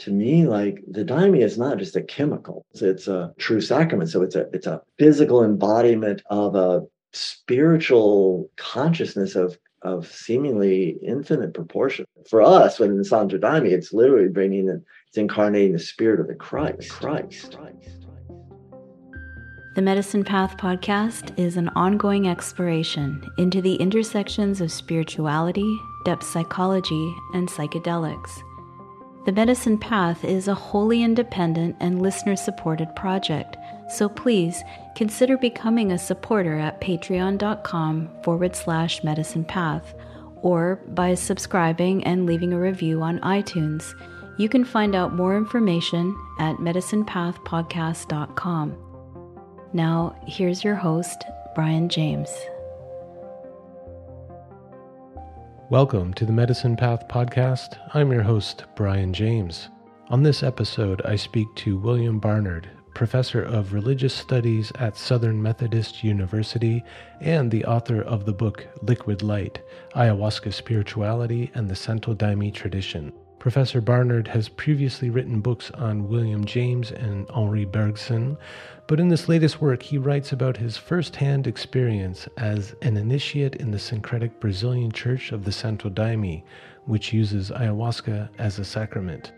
To me like the daime is not just a chemical it's, it's a true sacrament. So it's a it's a physical embodiment of a spiritual consciousness of of seemingly infinite proportion. For us when in Santo Daime, it's literally bringing in it's incarnating the spirit of the christ. Christ. The Medicine Path podcast is an ongoing exploration into the intersections of spirituality, depth psychology, and psychedelics. The Medicine Path is a wholly independent and listener supported project, so please consider becoming a supporter at patreon.com forward slash medicine path or by subscribing and leaving a review on iTunes. You can find out more information at medicinepathpodcast.com. Now, here's your host, Brian James. Welcome to the Medicine Path Podcast. I'm your host, Brian James. On this episode, I speak to William Barnard, professor of religious studies at Southern Methodist University and the author of the book Liquid Light Ayahuasca Spirituality and the Santo Daime Tradition. Professor Barnard has previously written books on William James and Henri Bergson, but in this latest work, he writes about his firsthand experience as an initiate in the syncretic Brazilian Church of the Santo Daime, which uses ayahuasca as a sacrament.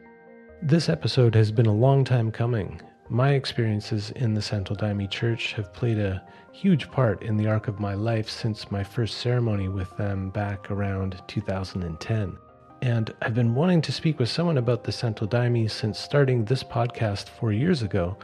This episode has been a long time coming. My experiences in the Santo Daime Church have played a huge part in the arc of my life since my first ceremony with them back around 2010 and I've been wanting to speak with someone about the Santo Daime since starting this podcast four years ago,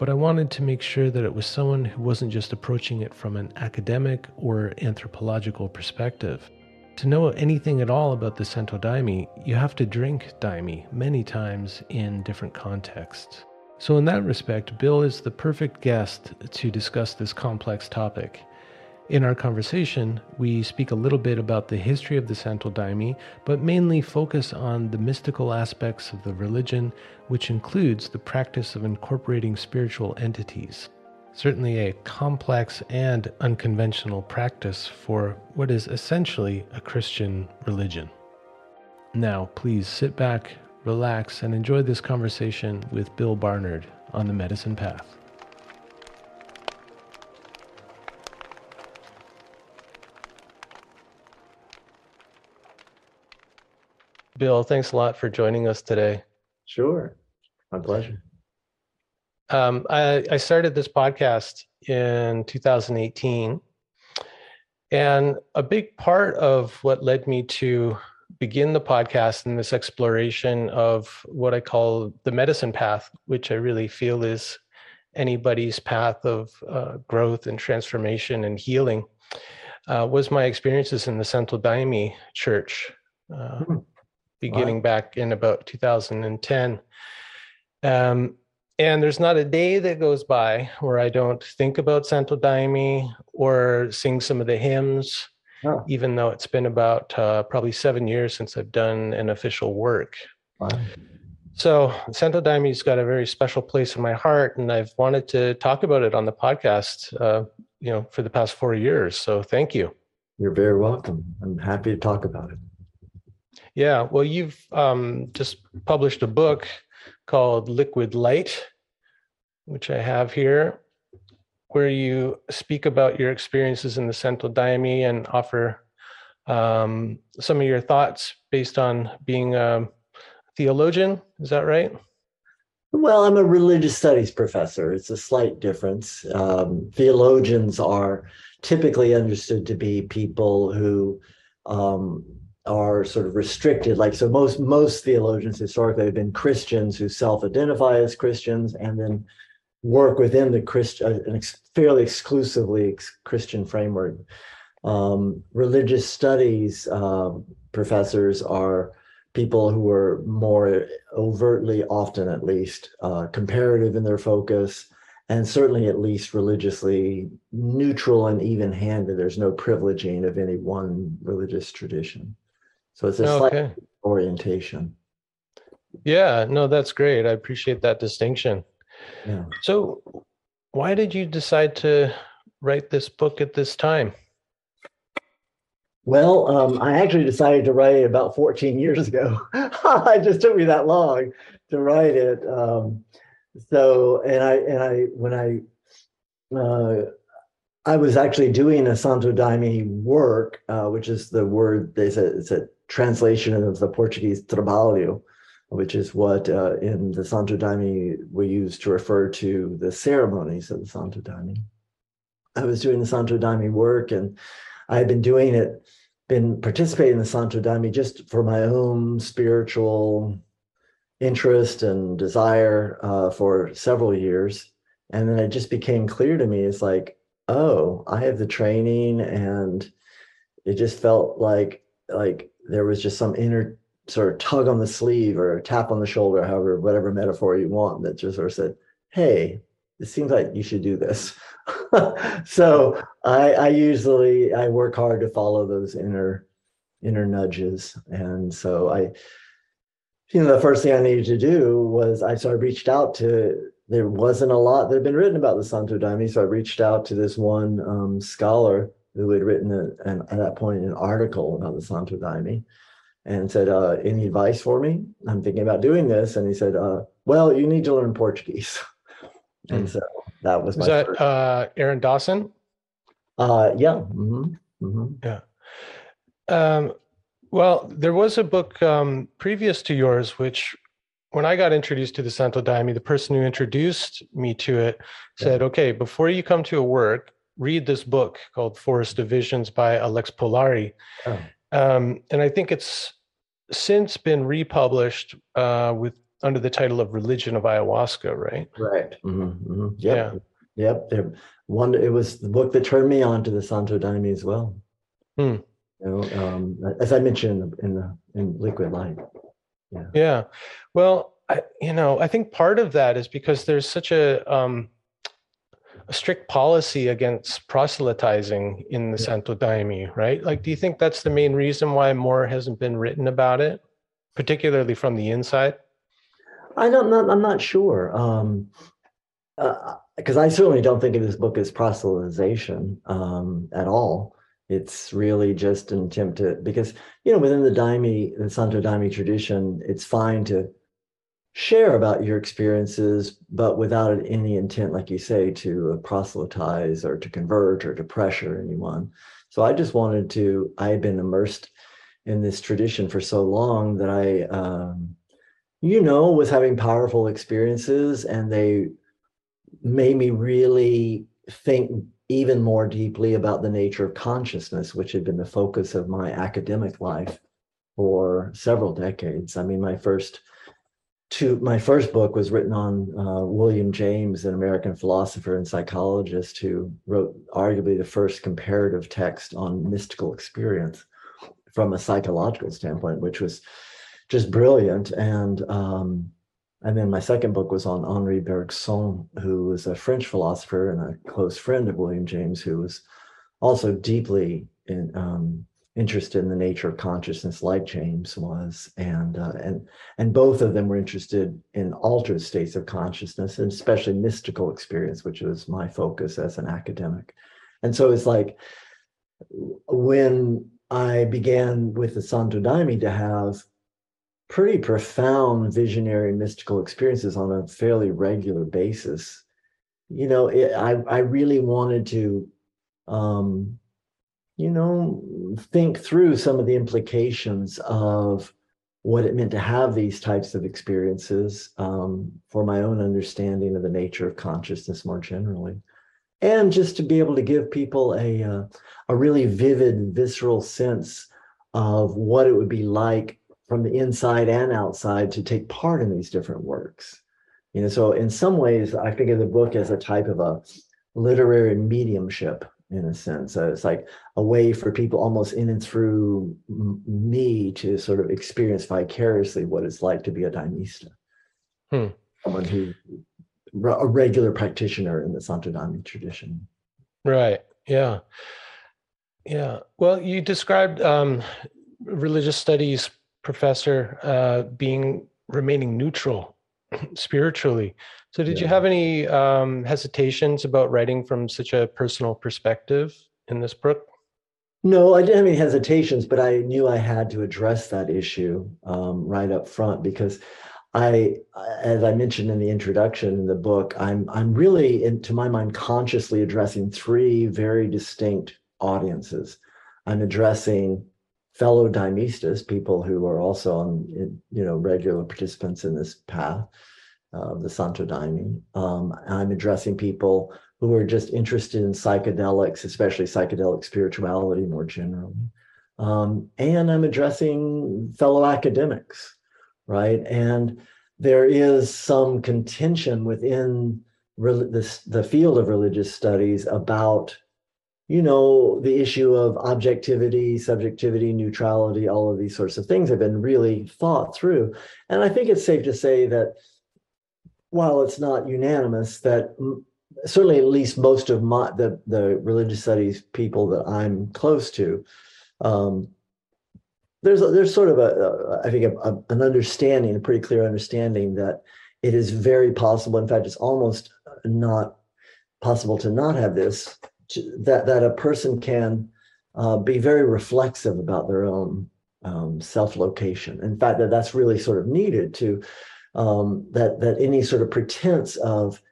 but I wanted to make sure that it was someone who wasn't just approaching it from an academic or anthropological perspective. To know anything at all about the Santo Daime, you have to drink daime many times in different contexts. So, in that respect, Bill is the perfect guest to discuss this complex topic. In our conversation, we speak a little bit about the history of the Santo Daime, but mainly focus on the mystical aspects of the religion, which includes the practice of incorporating spiritual entities. Certainly a complex and unconventional practice for what is essentially a Christian religion. Now, please sit back, relax, and enjoy this conversation with Bill Barnard on the Medicine Path. Bill, thanks a lot for joining us today. sure my pleasure Um, I, I started this podcast in 2018. And a big part of what led me to begin the podcast and this exploration of what I call the medicine path, which I really feel is anybody's path of uh, growth and transformation and healing, uh, was my experiences in the Santo Daime Church. Uh, Hmm. Beginning Wow. back in about 2010. Um, and there's not a day that goes by where I don't think about Santo Daime or sing some of the hymns, Oh, even though it's been about uh, probably seven years since I've done an official work. wow. So Santo Daime's got a very special place in my heart, and I've wanted to talk about it on the podcast, uh, you know, for the past four years. So thank you. You're very welcome. I'm happy to talk about it. Yeah, well, you've um, just published a book called Liquid Light, which I have here, where you speak about your experiences in the Santo Daime and offer um, some of your thoughts based on being a theologian. Is that right? Well, I'm a religious studies professor. It's a slight difference. Um, theologians are typically understood to be people who um, are sort of restricted. Like so, most most theologians historically have been Christians who self-identify as Christians and then work within the Christian, uh, an ex- fairly exclusively ex- Christian framework. Um, religious studies uh, professors are people who are more overtly, often at least, uh, comparative in their focus, and certainly at least religiously neutral and even handed. There's no privileging of any one religious tradition. So it's a okay. slight orientation. Yeah, no, that's great. I appreciate that distinction. Yeah. So, why did you decide to write this book at this time? Well, um, I actually decided to write it about 14 years ago. it just took me that long to write it. Um, so, and I, and I, when I, uh, I was actually doing a Santo Daime work, uh, which is the word they said it's a translation of the Portuguese trabalho, which is what uh, in the Santo Daime we use to refer to the ceremonies of the Santo Daime. I was doing the Santo Daime work and I had been doing it, been participating in the Santo Daime just for my own spiritual interest and desire uh, for several years. And then it just became clear to me it's like, oh, I have the training and it just felt like like there was just some inner sort of tug on the sleeve or tap on the shoulder, however, whatever metaphor you want, that just sort of said, Hey, it seems like you should do this. so I, I usually I work hard to follow those inner inner nudges. And so I, you know, the first thing I needed to do was I so I reached out to there wasn't a lot that had been written about the Santo Daime. So I reached out to this one um, scholar who had written a, an, at that point an article about the Santo Daime and said, uh, Any advice for me? I'm thinking about doing this. And he said, uh, Well, you need to learn Portuguese. and hmm. so that was, was that first. uh, Aaron Dawson? Uh, yeah. Mm-hmm. Mm-hmm. Yeah. Um, well, there was a book um, previous to yours, which when I got introduced to the Santo Daime, the person who introduced me to it said, yeah. okay, before you come to a work, read this book called Forest of Visions by Alex Polari. Oh. Um, and I think it's since been republished uh, with under the title of Religion of Ayahuasca, right? Right. Mm-hmm, mm-hmm. Yep. Yeah. Yep. One. It was the book that turned me on to the Santo Daime as well. Hmm. You know, um, as I mentioned in the in Liquid Light. Yeah. Yeah. Well, I, you know, I think part of that is because there's such a um, a strict policy against proselytizing in the yeah. Santo Daime, right? Like, do you think that's the main reason why more hasn't been written about it, particularly from the inside? I don't. Not, I'm not sure. Um, because uh, I certainly don't think of this book as proselytization um, at all. It's really just an attempt to because you know within the Daime, the Santo Daime tradition, it's fine to share about your experiences, but without any intent, like you say, to proselytize or to convert or to pressure anyone. So I just wanted to. I had been immersed in this tradition for so long that I, um, you know, was having powerful experiences, and they made me really think even more deeply about the nature of consciousness, which had been the focus of my academic life for several decades. I mean, my first two, my first book was written on uh, William James, an American philosopher and psychologist who wrote arguably the first comparative text on mystical experience from a psychological standpoint, which was just brilliant. And um, and then my second book was on Henri Bergson, who was a French philosopher and a close friend of William James, who was also deeply in, um, interested in the nature of consciousness, like James was, and uh, and and both of them were interested in altered states of consciousness, and especially mystical experience, which was my focus as an academic. And so it's like when I began with the Santo Daime to have pretty profound visionary mystical experiences on a fairly regular basis. You know, it, I I really wanted to, um, you know, think through some of the implications of what it meant to have these types of experiences um, for my own understanding of the nature of consciousness more generally. And just to be able to give people a uh, a really vivid visceral sense of what it would be like from the inside and outside to take part in these different works. You know so in some ways i think of the book as a type of a literary mediumship in a sense so it's like a way for people almost in and through me to sort of experience vicariously what it's like to be a daimista hmm. someone who a regular practitioner in the Santo Daime tradition. Right. Yeah. Yeah. Well, you described um, religious studies professor uh, being remaining neutral spiritually. So, did yeah. you have any um, hesitations about writing from such a personal perspective in this book? No, I didn't have any hesitations, but I knew I had to address that issue um, right up front because I, as I mentioned in the introduction in the book, I'm I'm really, in, to my mind, consciously addressing three very distinct audiences. I'm addressing fellow Daimistas, people who are also on, you know, regular participants in this path of the Santo Daime. Um, I'm addressing people who are just interested in psychedelics, especially psychedelic spirituality more generally. Um, and I'm addressing fellow academics right? And there is some contention within the, the field of religious studies about you know the issue of objectivity subjectivity neutrality all of these sorts of things have been really thought through and i think it's safe to say that while it's not unanimous that certainly at least most of my the, the religious studies people that i'm close to um, there's a, there's sort of a, a I think a, a, an understanding, a pretty clear understanding that it is very possible. In fact, it's almost not possible to not have this. That that a person can uh, be very reflexive about their own um, self location. In fact, that that's really sort of needed to um, that that any sort of pretense of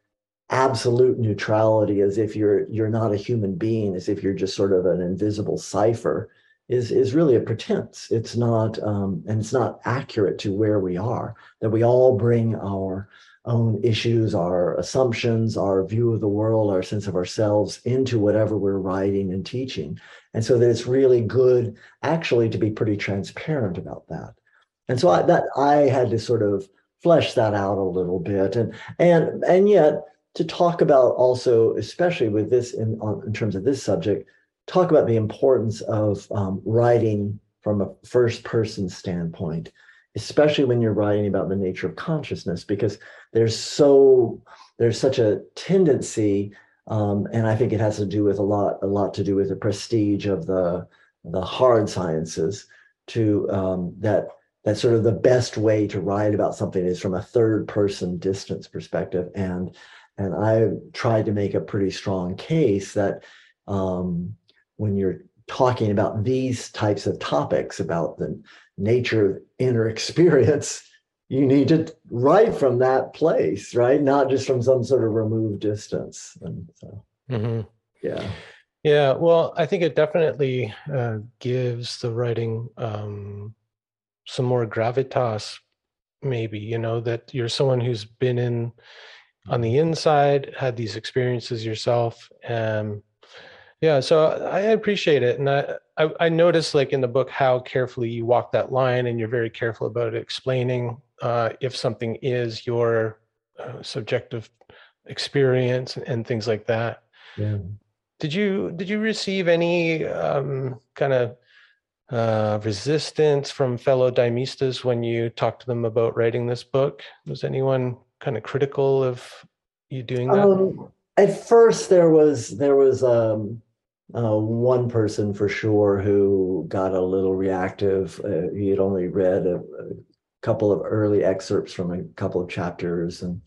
absolute neutrality, as if you're you're not a human being, as if you're just sort of an invisible cipher is is really a pretense. It's not, um, and it's not accurate to where we are. That we all bring our own issues, our assumptions, our view of the world, our sense of ourselves into whatever we're writing and teaching. And so that it's really good, actually, to be pretty transparent about that. And so I, that I had to sort of flesh that out a little bit, and and and yet to talk about also, especially with this in on, in terms of this subject, talk about the importance of um, writing from a first person standpoint, especially when you're writing about the nature of consciousness, because there's so there's such a tendency, um, and I think it has to do with a lot a lot to do with the prestige of the the hard sciences to um, that that sort of the best way to write about something is from a third person distance perspective. And and i tried to make a pretty strong case that um, when you're talking about these types of topics about the nature of inner experience you need to write from that place right? Not just from some sort of removed distance. And so mm-hmm. yeah. Yeah well i think it definitely uh, gives the writing um, some more gravitas maybe you know that you're someone who's been in on the inside had these experiences yourself and yeah, so I appreciate it, and I, I, I noticed like in the book how carefully you walk that line, and you're very careful about explaining uh, if something is your uh, subjective experience and things like that. Yeah. Did you did you receive any um, kind of uh, resistance from fellow Daimistas when you talked to them about writing this book? Was anyone kind of critical of you doing that? Um, at first, there was there was um, uh, one person for sure who got a little reactive. Uh, he had only read a, a, couple of early excerpts from a couple of chapters, and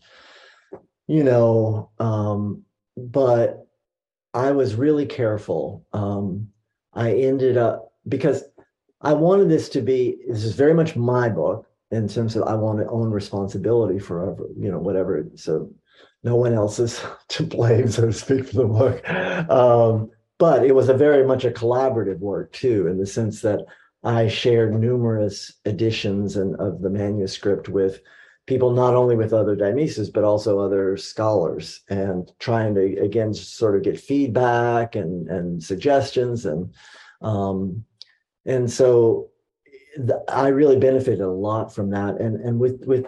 you know, um, but I was really careful. Um, I ended up because I wanted this to be this is very much my book in terms of I want to own responsibility for you know whatever so no one else is to blame so to speak for the book um, but it was a very much a collaborative work too in the sense that I shared numerous editions and of the manuscript with people not only with other Daimistas but also other scholars and trying to again sort of get feedback and and suggestions and um, and so the, I really benefited a lot from that. And and with with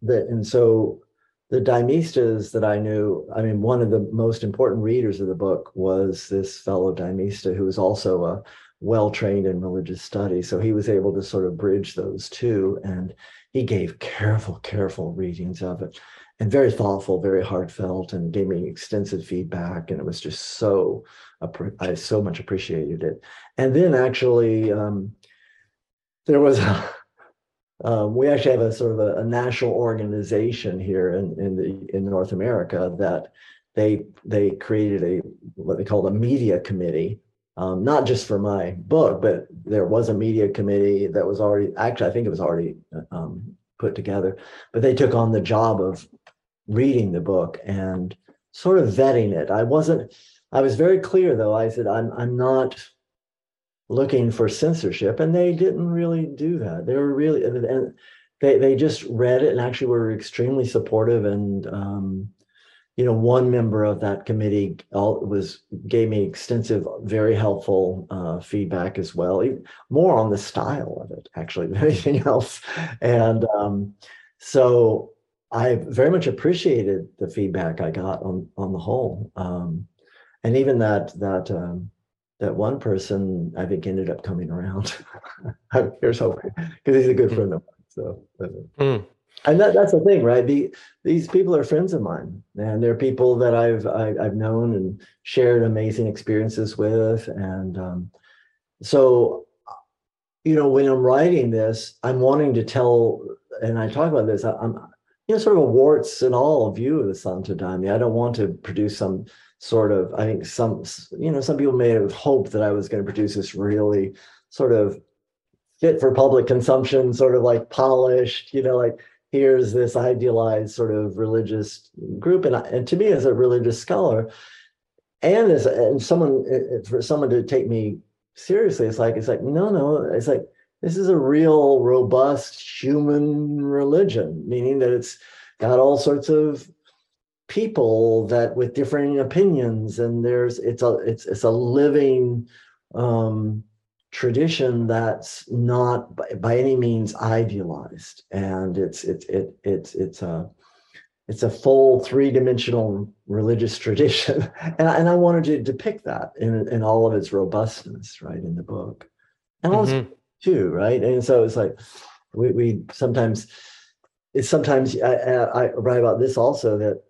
the and so the Daimistas that I knew, I mean, one of the most important readers of the book was this fellow Daimista who was also a well trained in religious studies. So he was able to sort of bridge those two. And he gave careful, careful readings of it and very thoughtful, very heartfelt, and gave me extensive feedback. And it was just so, I so much appreciated it. And then actually, um, there was a, um, we actually have a sort of a, a, national organization here in, in the in North America that they they created a what they called a media committee um, not just for my book, but there was a media committee that was already actually I think it was already um, put together, but they took on the job of reading the book and sort of vetting it. I wasn't. I was very clear though. I said I'm I'm not looking for censorship, and they didn't really do that. They were really and they they just read it and actually were extremely supportive and um, you know, one member of that committee all, was gave me extensive, very helpful uh, feedback as well, more on the style of it actually than anything else. And um, so I very much appreciated the feedback I got on on the whole, um, and even that that um, that one person I think ended up coming around. Here's hoping because he's a good friend of mine. So. Mm and that, that's the thing right the, these people are friends of mine and they're people that i've I, have i have known and shared amazing experiences with and um, so you know when i'm writing this i'm wanting to tell and i talk about this i'm you know sort of a warts and all view of the santo daime i don't want to produce some sort of i think some you know some people may have hoped that i was going to produce this really sort of fit for public consumption sort of like polished you know like here's this idealized sort of religious group. And, and to me as a religious scholar and as and someone eh, eh, for someone to take me seriously it's like it's like no no it's like this is a real robust human religion meaning that it's got all sorts of people that with differing opinions and there's it's a it's it's a living um tradition that's not by, by, any means idealized. And it's it's it, it's it's a it's a full three-dimensional religious tradition. And, I, and i wanted to depict that in, in all of its robustness right in the book. And also mm-hmm. too right? And so it's like we, we sometimes it's sometimes I, I, write about this also that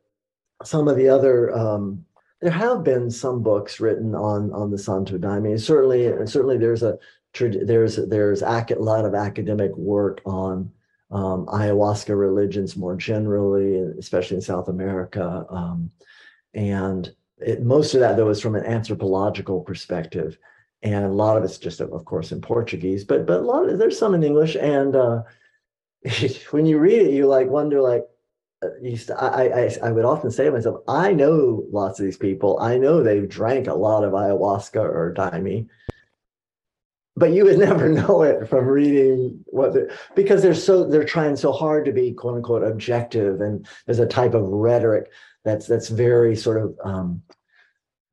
some of the other um, there have been some books written on on the Santo Daime. Certainly, certainly there's a there's there's a lot of academic work on um, ayahuasca religions more generally, especially in South America, um, and it, most of that though is from an anthropological perspective, and a lot of it's just of course in Portuguese, but but a lot of, there's some in English, and uh, when you read it, you like wonder like used to, I, I I would often say to myself, I know lots of these people. I know they've drank a lot of ayahuasca or daime, but you would never know it from reading what they're because they're so they're trying so hard to be quote unquote objective, and there's a type of rhetoric that's that's very sort of um,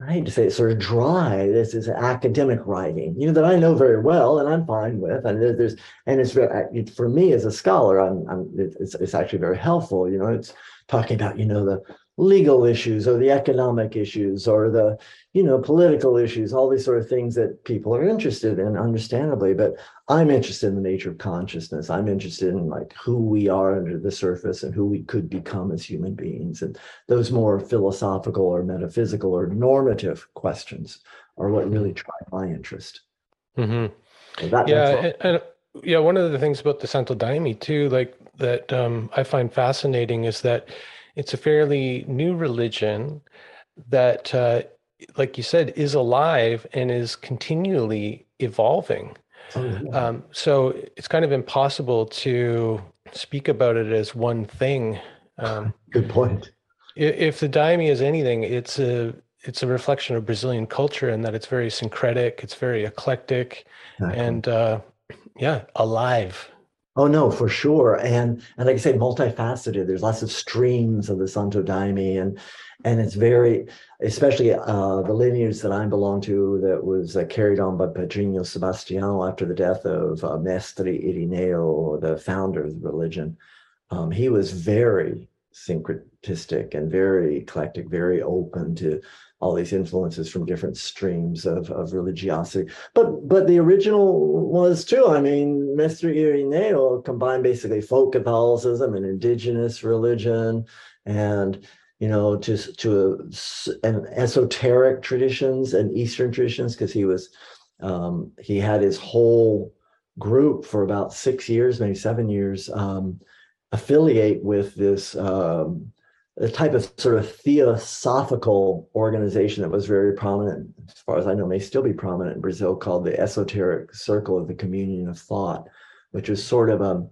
I hate to say it, sort of dry. This is academic writing, you know, that I know very well and I'm fine with. And there's, and it's for me as a scholar, I'm, I'm it's, it's actually very helpful. You know, it's talking about, you know, the legal issues or the economic issues or the you know political issues all these sort of things that people are interested in understandably. But i'm interested in the nature of consciousness. I'm interested in like who we are under the surface and who we could become as human beings. And those more philosophical or metaphysical or normative questions are what really drive my interest. Mm-hmm. so yeah and, and, yeah one of the things about the santo daime too like that um, i find fascinating is that it's a fairly new religion that, uh, like you said, is alive and is continually evolving. Oh, yeah. um, so it's kind of impossible to speak about it as one thing. Um, Good point. If the daime is anything, it's a it's a reflection of Brazilian culture and that it's very syncretic, it's very eclectic, exactly. and uh, yeah, alive. Oh no, for sure, and and like I say, multifaceted. There's lots of streams of the Santo Daime, and and it's very, especially uh, the lineage that I belong to, that was uh, carried on by Padrinho Sebastião after the death of uh, Mestre Irineu, the founder of the religion. Um, he was very syncretistic and very eclectic, very open to all these influences from different streams of, of religiosity. But but the original was too. I mean, Mestre Irineu combined basically folk Catholicism and indigenous religion and you know to to an esoteric traditions and Eastern traditions because he was um, he had his whole group for about six years, maybe seven years, um, affiliate with this um, a type of sort of theosophical organization that was very prominent, as far as I know, may still be prominent in Brazil, called the Esoteric Circle of the Communion of Thought, which was sort of a,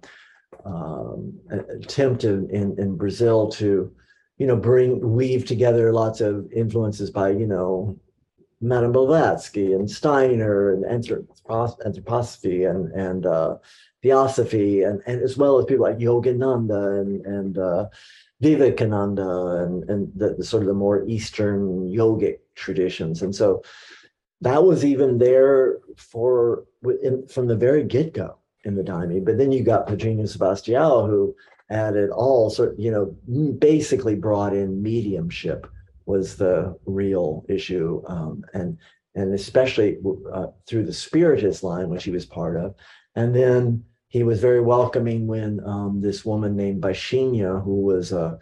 um, an attempt in, in, in Brazil to, you know, bring weave together lots of influences by, you know, Madame Blavatsky and Steiner and anthroposophy and and uh, theosophy and, and as well as people like Yogananda and and uh, Vivekananda and, and the, the, sort of the more Eastern yogic traditions. And so that was even there for in, from the very get go in the daime. But then you got Padrinho Sebastião, who added all sort, you know, basically brought in mediumship was the real issue, um, and and especially uh, through the spiritist line, which he was part of, and then he was very welcoming when um, this woman named Baixinha, who was a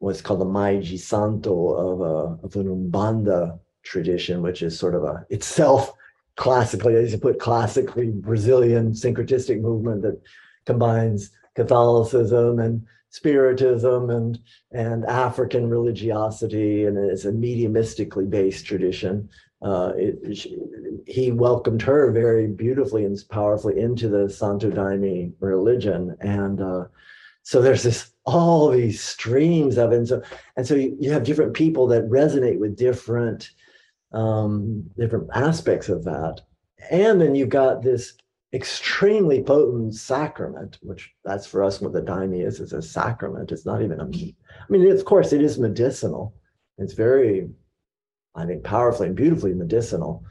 what's called the de Santo of, a, of an Umbanda tradition, which is sort of a itself classically, as you put classically Brazilian syncretistic movement that combines Catholicism and Spiritism and and African religiosity, and it's a mediumistically based tradition uh, he welcomed her very beautifully and powerfully into the Santo Daime religion. And uh, so there's this all these streams of it. And so, and so you, you have different people that resonate with different um, different aspects of that. And then you've got this extremely potent sacrament, which that's for us what the daime is, is a sacrament. It's not even a, I mean, of course it is medicinal. It's very I mean, powerfully and beautifully medicinal.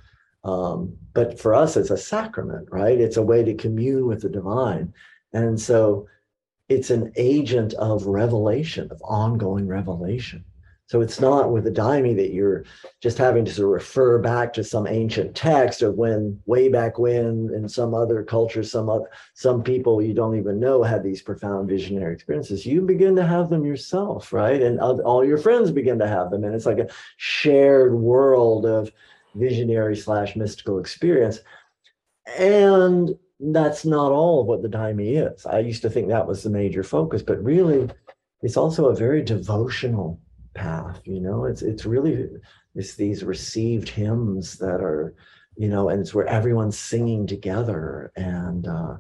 Um, but for us, it's a sacrament, right? It's a way to commune with the divine. And so it's an agent of revelation, of ongoing revelation. So it's not with the daime that you're just having to sort of refer back to some ancient text of when way back when in some other culture, some other, some people you don't even know had these profound visionary experiences. You begin to have them yourself, right? And all your friends begin to have them, and it's like a shared world of visionary slash mystical experience. And that's not all of what the daime is. I used to think that was the major focus, but really, it's also a very devotional path you know? It's it's really it's these received hymns that are you know and it's where everyone's singing together and uh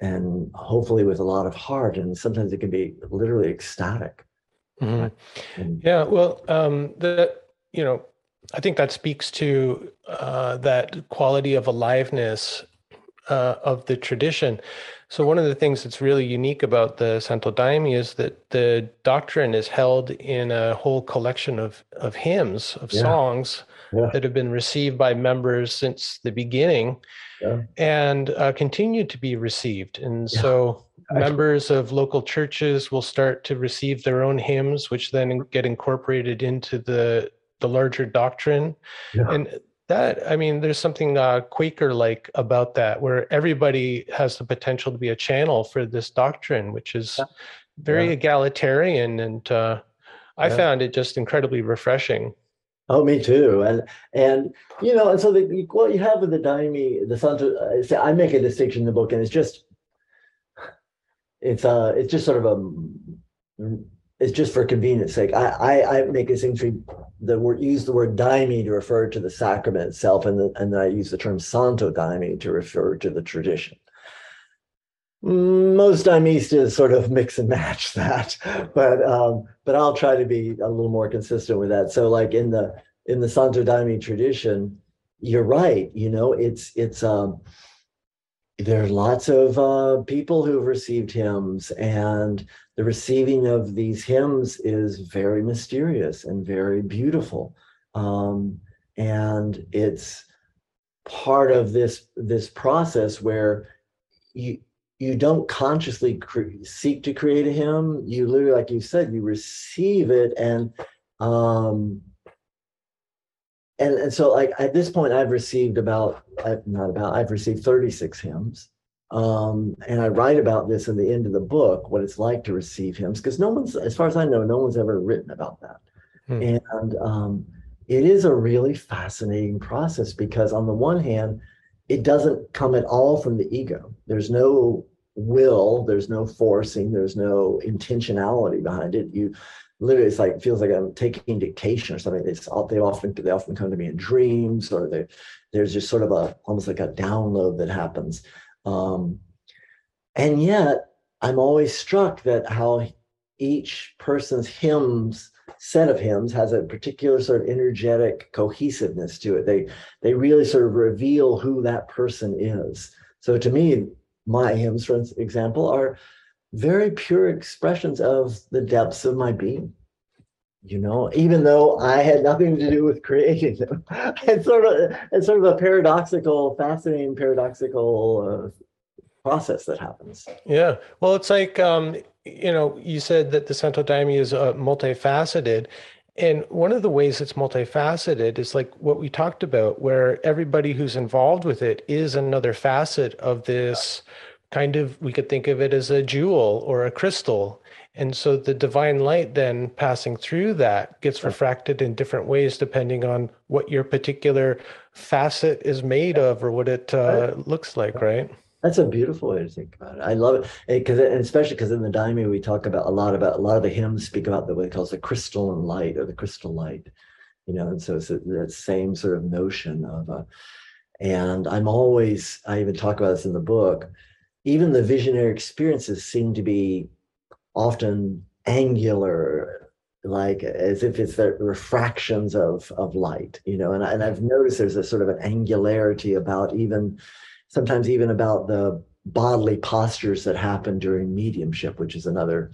and hopefully with a lot of heart and sometimes it can be literally ecstatic. Mm-hmm. and, yeah well um that you know i think that speaks to uh that quality of aliveness uh, of the tradition so one of the things that's really unique about the Santo Daime is that the doctrine is held in a whole collection of of hymns of yeah. songs yeah. that have been received by members since the beginning, yeah. and uh, continue to be received. And so members of local churches will start to receive their own hymns, which then get incorporated into the the larger doctrine. And that i mean there's something uh, quaker like about that where everybody has the potential to be a channel for this doctrine which is yeah. very yeah. egalitarian and uh, i yeah. found it just incredibly refreshing oh me too and and you know and so the what you have with the daime the santo uh, i make a distinction in the book and it's just it's uh it's just sort of a it's just for convenience sake i i, I make a distinction the word use the word daime to refer to the sacrament itself, and, the, and then I use the term santo daime to refer to the tradition. Most daimistas sort of mix and match that, but um, but I'll try to be a little more consistent with that. So, like in the in the santo daime tradition, you're right. You know, it's it's um, there are lots of uh, people who've received hymns, and the receiving of these hymns is very mysterious and very beautiful. Um, and it's part of this this process where you you don't consciously cre- seek to create a hymn. You literally, like you said, you receive it, and um, and and so like at this point i've received about not about i've received 36 hymns um, and i write about this in the end of the book what it's like to receive hymns because no one's as far as i know no one's ever written about that hmm. and um, it is a really fascinating process because on the one hand it doesn't come at all from the ego there's no will there's no forcing there's no intentionality behind it you literally it's like feels like I'm taking dictation or something. It's they often they often come to me in dreams or they there's just sort of a almost like a download that happens. Um, and yet I'm always struck that how each person's hymns set of hymns has a particular sort of energetic cohesiveness to it. They they really sort of reveal who that person is. So to me, my hymns, for example, are very pure expressions of the depths of my being you know even though i had nothing to do with creating them. It's sort of it's sort of a paradoxical fascinating paradoxical uh, process that happens. Yeah. Well it's like um you know you said that the daime is uh, multifaceted and one of the ways it's multifaceted is like what we talked about where everybody who's involved with it is another facet of this kind of we could think of it as a jewel or a crystal and so the divine light then passing through that gets refracted in different ways depending on what your particular facet is made of or what it uh, looks like right that's a beautiful way to think about it. I love it because, especially because in the Daime we talk about a lot about a lot of the hymns speak about the what it calls the crystalline light or the crystal light, you know. And so it's that same sort of notion of, uh, and I'm always I even talk about this in the book even the visionary experiences seem to be often angular like as if it's the refractions of of light you know and, and i've mm-hmm. noticed there's a sort of an angularity about even sometimes even about the bodily postures that happen during mediumship which is another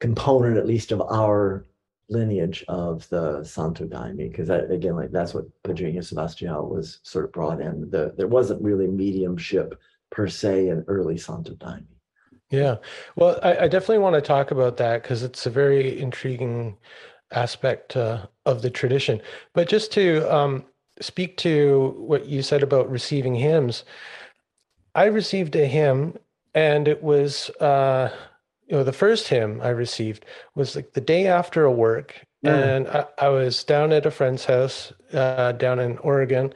component at least of our lineage of the santo daime because again like that's what Padre Sebastião was sort of brought in the, there wasn't really mediumship per se in early Santo Daime. Yeah, well, I, I definitely want to talk about that because it's a very intriguing aspect uh, of the tradition. But just to um, speak to what you said about receiving hymns, I received a hymn, and it was uh, you know the first hymn I received was like the day after a work, mm. and I, I, was down at a friend's house uh, down in Oregon,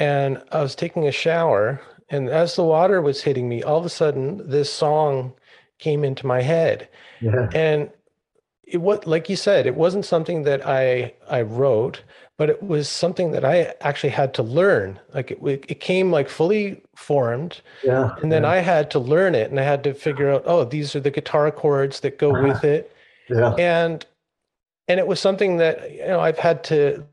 and I was taking a shower and as the water was hitting me, all of a sudden this song came into my head. Yeah. And it was like you said, it wasn't something that I I wrote, but it was something that I actually had to learn. Like it, it came like fully formed, yeah. And then yeah. I had to learn it, and I had to figure out, oh, these are the guitar chords that go uh-huh. with it, yeah. And and it was something that you know I've had to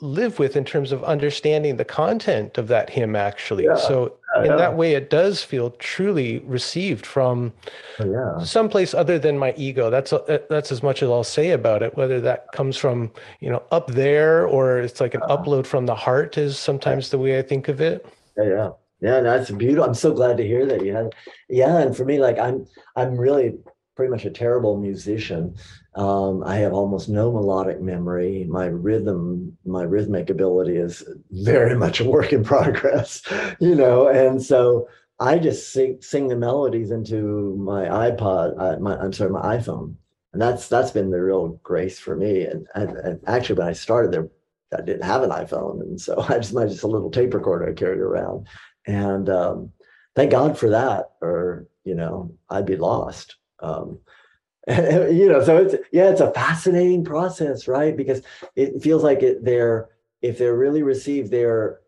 live with in terms of understanding the content of that hymn actually. Yeah. so in yeah. that way it does feel truly received from oh, yeah. someplace other than my ego. That's uh, that's as much as i'll say about it whether that comes from you know up there or it's like an uh, upload from the heart is sometimes the way i think of it. Yeah yeah. Yeah that's beautiful. I'm so glad to hear that yeah yeah and for me like i'm i'm really pretty much a terrible musician um, I have almost no melodic memory. My rhythm, my rhythmic ability is very much a work in progress, you know. And so I just sing, sing the melodies into my iPod. Uh, my, I'm sorry, my iPhone, and that's that's been the real grace for me. And, and, and, actually, when I started there, I didn't have an iPhone, and so I just had just a little tape recorder I carried around. And um, thank God for that, or you know, I'd be lost. Um, you know, so it's yeah, it's a fascinating process, right? Because it feels like it, they're if they're really received, they're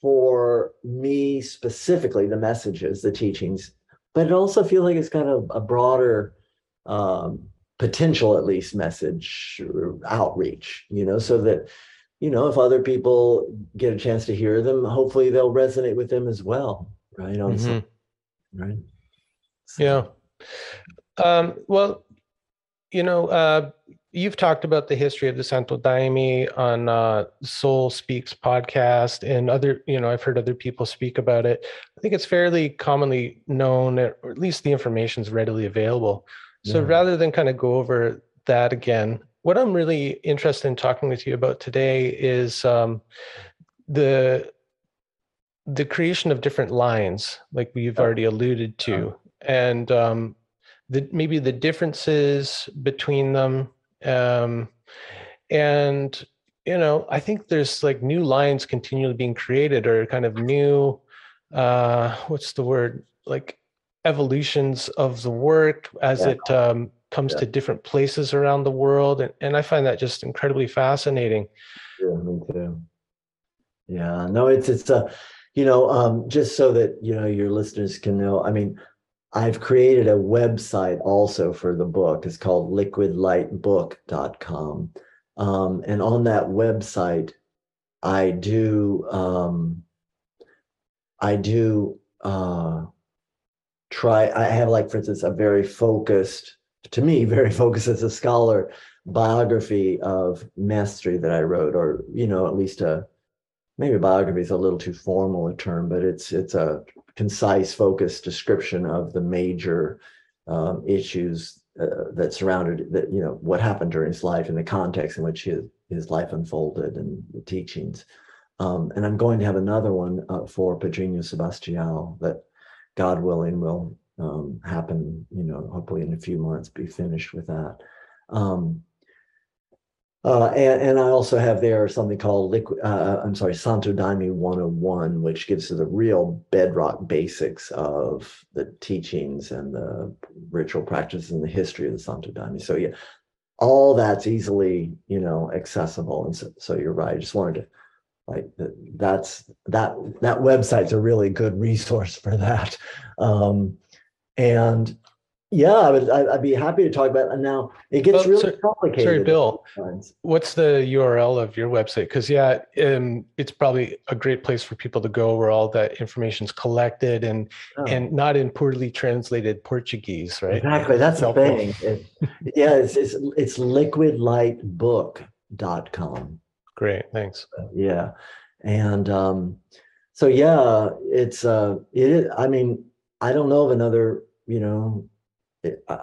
for me specifically the messages, the teachings, but it also feels like it's got a, a broader um, potential, at least, message outreach. You know, so that you know if other people get a chance to hear them, hopefully they'll resonate with them as well, right? On mm-hmm. some, right. So. Yeah. Um, well, you know, uh, you've talked about the history of the Santo Daime on uh, Soul Speaks podcast, and other, you know, I've heard other people speak about it. I think it's fairly commonly known, or at least the information is readily available. So yeah. rather than kind of go over that again, what I'm really interested in talking with you about today is um, the the creation of different lines, like we've already alluded to, and um, the maybe the differences between them um, and you know i think there's like new lines continually being created or kind of new uh what's the word like evolutions of the work as yeah. it um, comes yeah. to different places around the world and, and i find that just incredibly fascinating yeah me too yeah no it's it's a uh, you know um just so that you know your listeners can know i mean I've created a website also for the book. It's called liquidlightbook.com. Um, and on that website, I do um, I do uh, try. I have like, for instance, a very focused, to me, very focused as a scholar biography of Mestre that I wrote, or you know, at least a maybe biography is a little too formal a term, but it's it's a concise, focused description of the major um, issues uh, that surrounded that you know what happened during his life in the context in which his his life unfolded and the teachings. Um, and I'm going to have another one uh, for Padrinho Sebastião that, God willing, will um, happen. You know, hopefully in a few months, be finished with that. Um, uh, and, and, I also have there something called liquid. Uh, uh I'm sorry, Santo Daime 101, which gives you the real bedrock basics of the teachings and the ritual practices and the history of the Santo Daime. So yeah, all that's easily you know accessible. And so, so you're right. I just wanted to like that's that that website's a really good resource for that. Um, and yeah, I would. I'd be happy to talk about it. Now it gets well, really so, complicated. Sorry, Bill. What's the URL of your website? Because yeah, um, it's probably a great place for people to go where all that information is collected and oh. and not in poorly translated Portuguese, right? Exactly. That's the thing. It, yeah, it's it's it's liquidlightbook.com. Great, thanks. Yeah, and um, so yeah, it's uh, it. I mean, I don't know of another you know uh,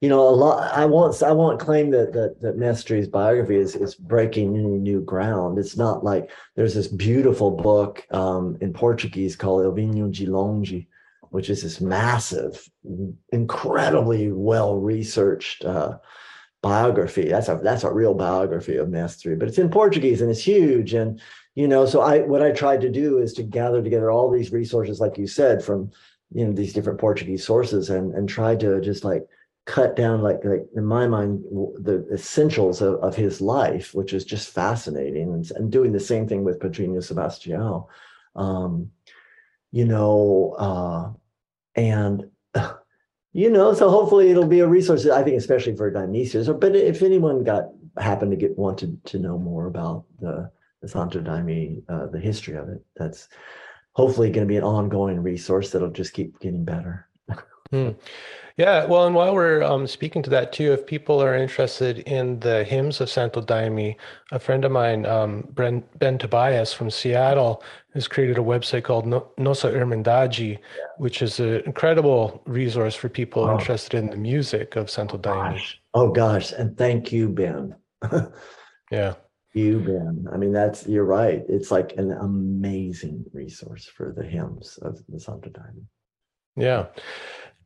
you know, a lot. I won't. I won't claim that that that Mestre's biography is is breaking any new ground. It's not like there's this beautiful book um, in Portuguese called Eu Venho de Longe, which is this massive, incredibly well researched uh, biography. That's a that's a real biography of Mestry, but it's in Portuguese and it's huge. And you know, so I what I tried to do is to gather together all these resources, like you said, from you know these different Portuguese sources and and tried to just like cut down like like in my mind the essentials of, of his life, which is just fascinating, and, and doing the same thing with Padrinho Sebastião, um, you know, uh, and. you know, so hopefully it'll be a resource. I think, especially for Daimistas, or but if anyone got happened to get wanted to know more about the the Santo Daime, uh, the history of it, that's hopefully going to be an ongoing resource that'll just keep getting better. Hmm. Yeah, well, and while we're um, speaking to that too, if people are interested in the hymns of Santo Daime, a friend of mine, um, ben, ben, Tobias from Seattle, has created a website called no- Nossa Irmandade, yeah. which is an incredible resource for people oh. interested in the music of Santo Daime. Oh gosh, and thank you, Ben. yeah you Ben. I mean, that's you're right. It's like an amazing resource for the hymns of the Santo Daime. Yeah.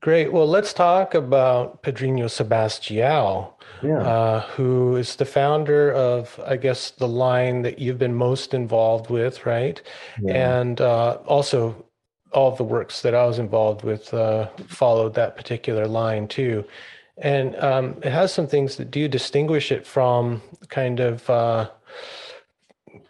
Great. Well, let's talk about Padrinho Sebastião, yeah. uh, who is the founder of, I guess, the line that you've been most involved with, right? Yeah. And uh, also all the works that I was involved with uh, followed that particular line too. and um, it has some things that do distinguish it from kind of uh,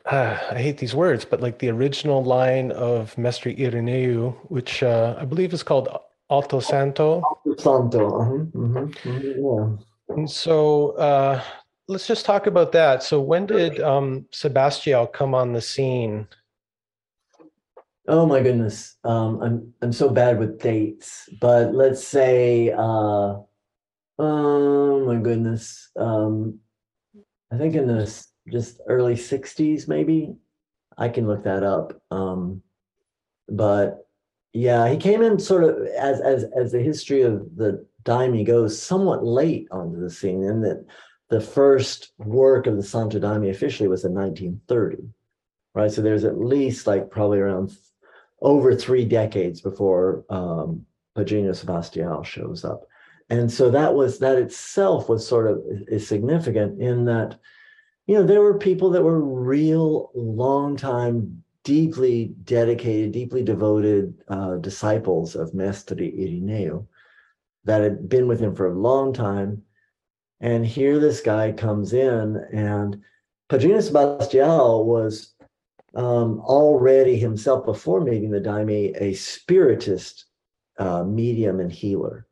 uh, I hate these words, but like the original line of Mestre Irineu, which uh, I believe is called Alto Santo. Alto Santo. Uh-huh. Mm-hmm. Mm-hmm. Yeah. And so uh, let's just talk about that. So when did um, Sebastião come on the scene? Oh my goodness, um, I'm I'm so bad with dates, but let's say, uh, oh my goodness, um, I think in the just early '60s, maybe. I can look that up. Um, but yeah, he came in sort of as as as the history of the Daime goes, somewhat late onto the scene, and that the first work of the Santo Daime officially was in 1930, right? So there's at least like probably around over three decades before um, Sebastião shows up. And so that was that itself was sort of is significant in that, you know, there were people that were real long time, deeply dedicated, deeply devoted uh, disciples of Mestre Irineu that had been with him for a long time. And here this guy comes in and Padrinho Sebastião was um, already himself before meeting the Daime a spiritist uh, medium and healer.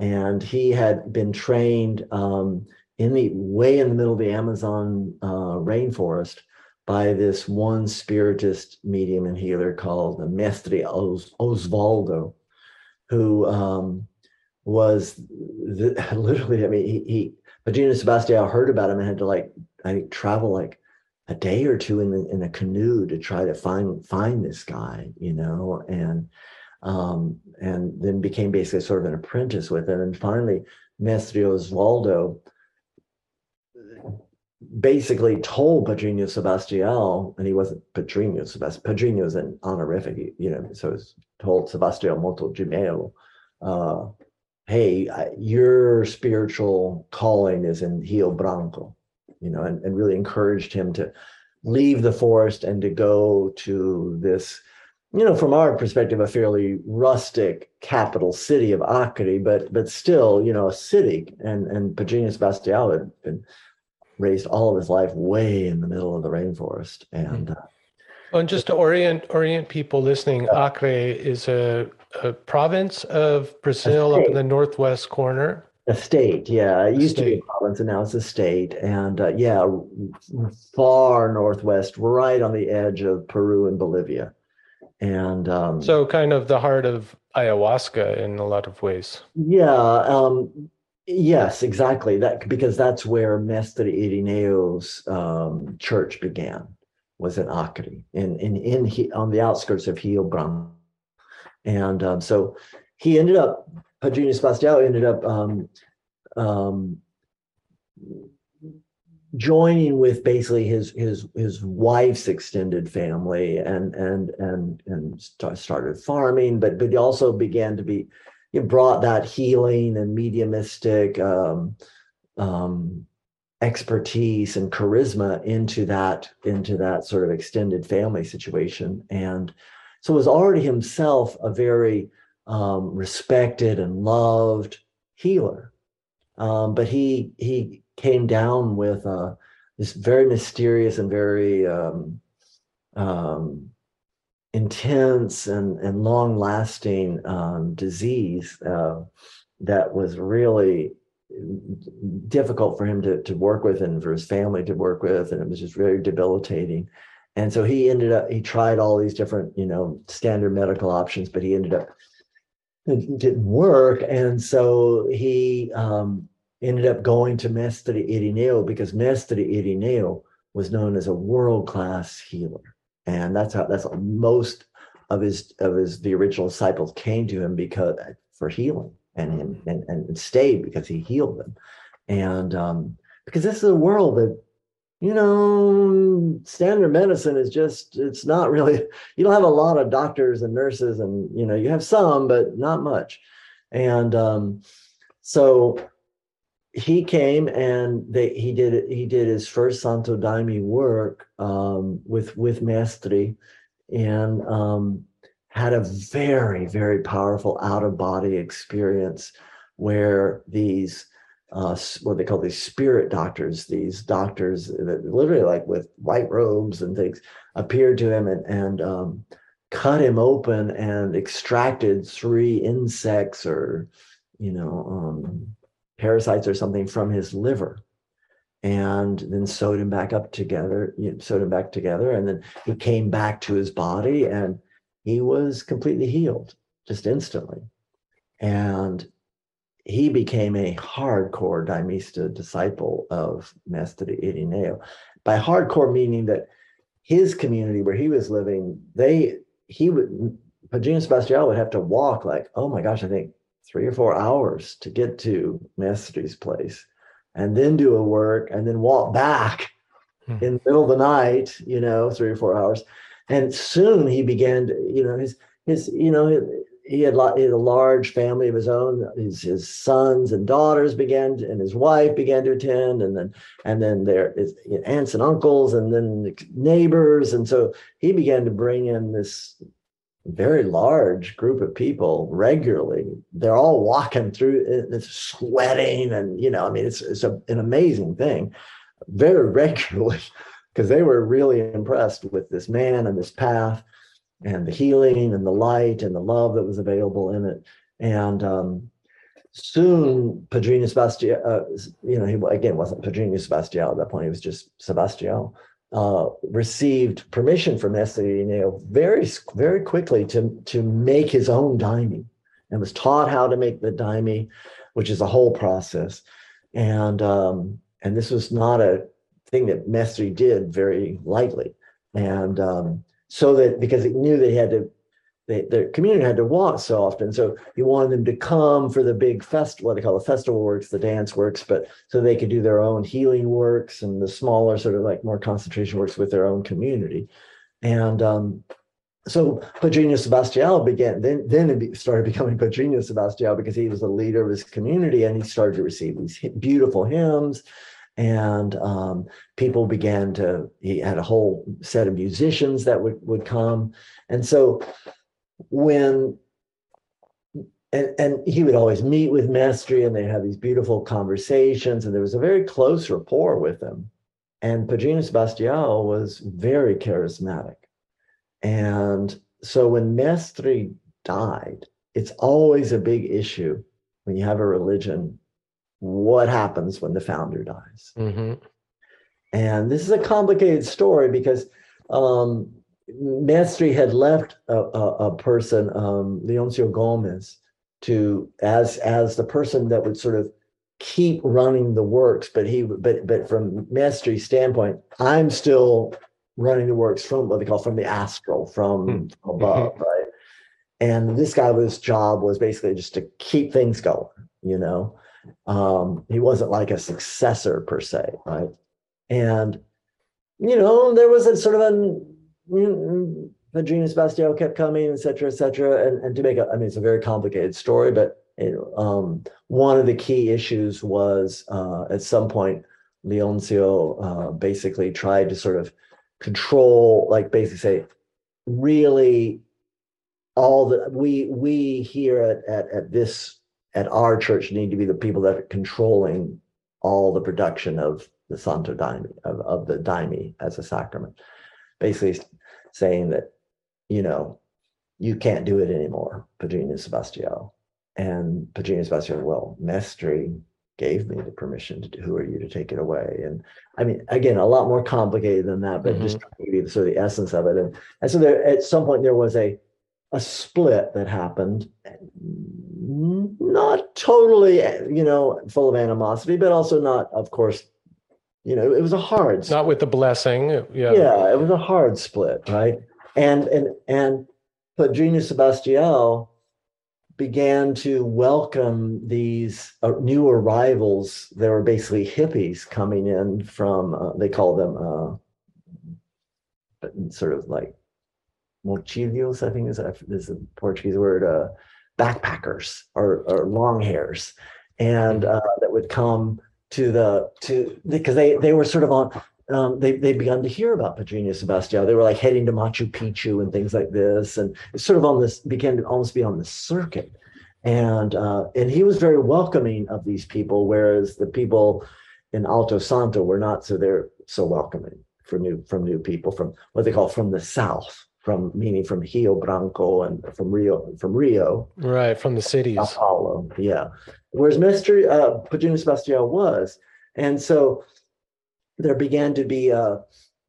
And he had been trained um, in the way in the middle of the Amazon uh, rainforest by this one spiritist medium and healer called Mestre Os- Osvaldo, who um, was the, literally, I mean, he, he Padrinho Sebastião heard about him and had to like, I travel like a day or two in the, in a canoe to try to find find this guy, you know, and um, and then became basically sort of an apprentice with him. And finally, Mestre Osvaldo basically told Padrinho Sebastião, and he wasn't Padrinho Sebastião, Padrinho is an honorific, you know, so it's told Sebastião Mota de Melo, uh, hey, your spiritual calling is in Rio Branco you know, and, and really encouraged him to leave the forest and to go to this, you know, from our perspective, a fairly rustic capital city of Acre, but but still, you know, a city. And and Padrinho Sebastião had been raised all of his life way in the middle of the rainforest. And uh, well, and just to orient orient people listening, Acre is a, a province of Brazil up in the northwest corner. A state, yeah. It used to be a province, and now it's a state. And uh, yeah, far northwest, right on the edge of Peru and Bolivia. And um, so, kind of the heart of ayahuasca in a lot of ways. Yeah. Um, yes, exactly. That because that's where Mestre Irineu's um, church began. Was in Acre, in in in he, on the outskirts of Branco. And um, so he ended up Padrinho Sebastião ended up um, um, joining with basically his his his wife's extended family and and and and started farming, but but he also began to be he brought that healing and mediumistic um, um, expertise and charisma into that into that sort of extended family situation and so was already himself a very um, respected and loved healer. Um, but he he came down with uh, this very mysterious and very um, um intense and, and long lasting um, disease uh, that was really difficult for him to, to work with and for his family to work with. And it was just very debilitating. And so he ended up, he tried all these different, you know, standard medical options, but he ended up it didn't work. And so he um, ended up going to Mestre Irineu because Mestre Irineu was known as a world-class healer. And that's how that's how most of his of his the original disciples came to him because for healing and him and, and stayed because he healed them. And um, because this is a world that you know, standard medicine is just, it's not really, you don't have a lot of doctors and nurses, and, you know, you have some, but not much. And um, so he came and they, he did, he did his first Santo Daime work um, with, with Mestre and um, had a very, very powerful out of body experience where these uh, what they call these spirit doctors, these doctors that literally like with white robes and things appeared to him and, and um, cut him open and extracted three insects or, you know, um, parasites or something from his liver and then sewed him back up together, you know, sewed him back together. And then he came back to his body and he was completely healed just instantly. And he became a hardcore Daimista disciple of Mestre Irineu. By hardcore meaning that his community where he was living, they he would Padrinho Sebastião would have to walk like, oh my gosh, I think three or four hours to get to Master's place and then do a work and then walk back hmm. in the middle of the night, you know, three or four hours. And soon he began to, you know, his his, you know, he had, he had a large family of his own. His, his sons and daughters began, to, and his wife began to attend, and then and then their his aunts and uncles, and then neighbors, and so he began to bring in this very large group of people regularly. They're all walking through, it's sweating, and you know, I mean, it's it's a, an amazing thing, very regularly, because they were really impressed with this man and this path and the healing and the light and the love that was available in it. And um, soon, Padrinho Sebastião, uh, you know, he again wasn't Padrinho Sebastião at that point, he was just Sebastião, uh, received permission from Estorino very, very quickly to, to make his own daime and was taught how to make the daime, which is a whole process. And, um, and this was not a thing that Mestre did very lightly. And um, so that because he knew they had to their community had to walk so often. So you wanted them to come for the big fest, what they call the festival works, the dance works, but so they could do their own healing works and the smaller sort of like more concentration works with their own community. And um, so Padrinho Sebastião began, then, then it started becoming Padrinho Sebastião because he was the leader of his community and he started to receive these beautiful hymns and um, people began to he had a whole set of musicians that would would come and so when and, and he would always meet with Mestre and they have these beautiful conversations and there was a very close rapport with him and Padrinho Sebastião was very charismatic and so when Mestre died it's always a big issue when you have a religion what happens when the founder dies. Mm-hmm. And this is a complicated story because um, Mestre had left a, a, a person, um, Leoncio Gomes, to as as the person that would sort of keep running the works. But he, but but from Mestre's standpoint, I'm still running the works from what they call from the astral, from, mm above, mm-hmm. right? And this guy was job was basically just to keep things going, you know. Um, he wasn't like a successor per se, right? And you know, there was a sort of an you know, Sebastião kept coming, et cetera, et cetera. And, and to make a, I mean, it's a very complicated story, but it, um, one of the key issues was uh, at some point, Leoncio uh, basically tried to sort of control, like basically say, really all the we we here at at, at this at our church need to be the people that are controlling all the production of the Santo Daime, of, of the Daime as a sacrament. Basically saying that, you know, you can't do it anymore, Padrinho Sebastião. And Padrinho Sebastião, well, Mestre gave me the permission to do, who are you to take it away? And I mean, again, a lot more complicated than that, but mm-hmm. just give you the sort of the essence of it. And, and so there, at some point there was a, a split that happened not totally, you know, full of animosity, but also not, of course, you know, it was a hard split. Not with the blessing. Yeah. Yeah, it was a hard split, right? And and and but Padrinho Sebastião began to welcome these uh, new arrivals. There were basically hippies coming in from, uh, they call them uh, sort of like mochilhos, I think is a, is a Portuguese word, uh, backpackers or, or long hairs, and uh, that would come to the to because they they were sort of on um, they they begun to hear about Padrinho Sebastião. They were like heading to Machu Picchu and things like this, and sort of on this began to almost be on the circuit. and uh, and he was very welcoming of these people, whereas the people in Alto Santo were not so they're so welcoming for new from new people from what they call from the south, from meaning from Rio Branco and from Rio from Rio, right from the cities, Sao Paulo, yeah. Whereas Mystery uh, Sebastião was, and so there began to be uh,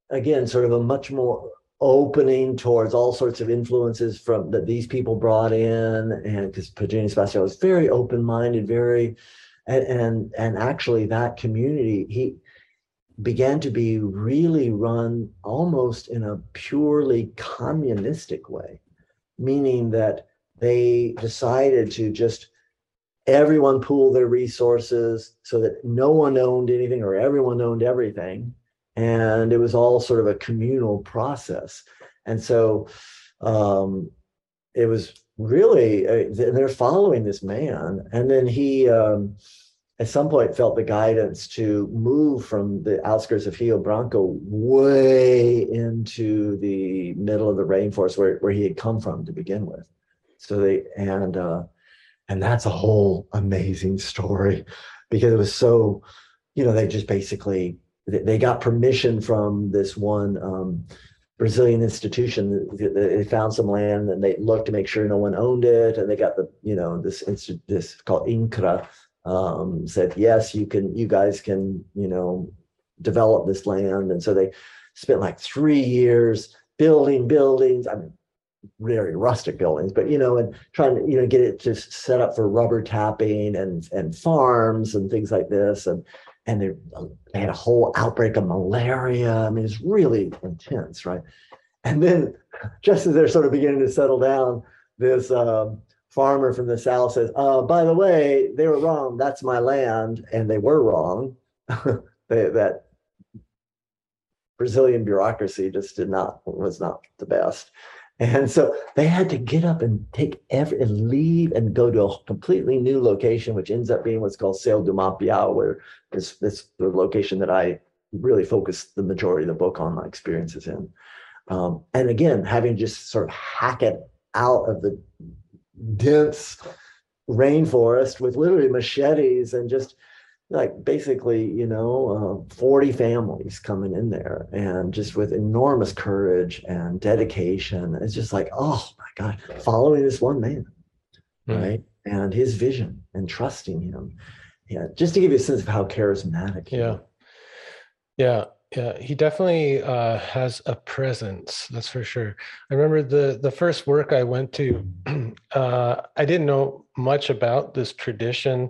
again sort of a much more opening towards all sorts of influences from that these people brought in and because Padrinho Sebastião was very open-minded very and, and and actually that community he began to be really run almost in a purely communistic way meaning that they decided to just everyone pooled their resources so that no one owned anything or everyone owned everything. And it was all sort of a communal process. And so um, it was really uh, they're following this man. And then he um, at some point felt the guidance to move from the outskirts of Rio Branco way into the middle of the rainforest where, where he had come from to begin with. So they and uh, and that's a whole amazing story because it was so, you know, they just basically they got permission from this one um, Brazilian institution. They found some land and they looked to make sure no one owned it, and they got the you know this institute this called INCRA um, said yes, you can, you guys can you know develop this land, and so they spent like three years building buildings. I mean, very rustic buildings, but you know, and trying to you know get it just set up for rubber tapping and and farms and things like this, and and they, they had a whole outbreak of malaria. I mean, it's really intense, right? And then, just as they're sort of beginning to settle down, this um, farmer from the south says, uh, "By the way, they were wrong. That's my land," and they were wrong. they, that Brazilian bureaucracy just did not was not the best. And so they had to get up and take every and leave and go to a completely new location, which ends up being what's called Céu do Mapiá, where this this the location that I really focused the majority of the book on my experiences in. Um, and again, having just sort of hack it out of the dense rainforest with literally machetes and just like basically, you know, uh, 40 families coming in there and just with enormous courage and dedication. It's just like, oh my God, following this one man, mm. right? And his vision and trusting him. Yeah, just to give you a sense of how charismatic. yeah. Yeah. Yeah, he definitely uh, has a presence. That's for sure. I remember the the first work I went to. Uh, I didn't know much about this tradition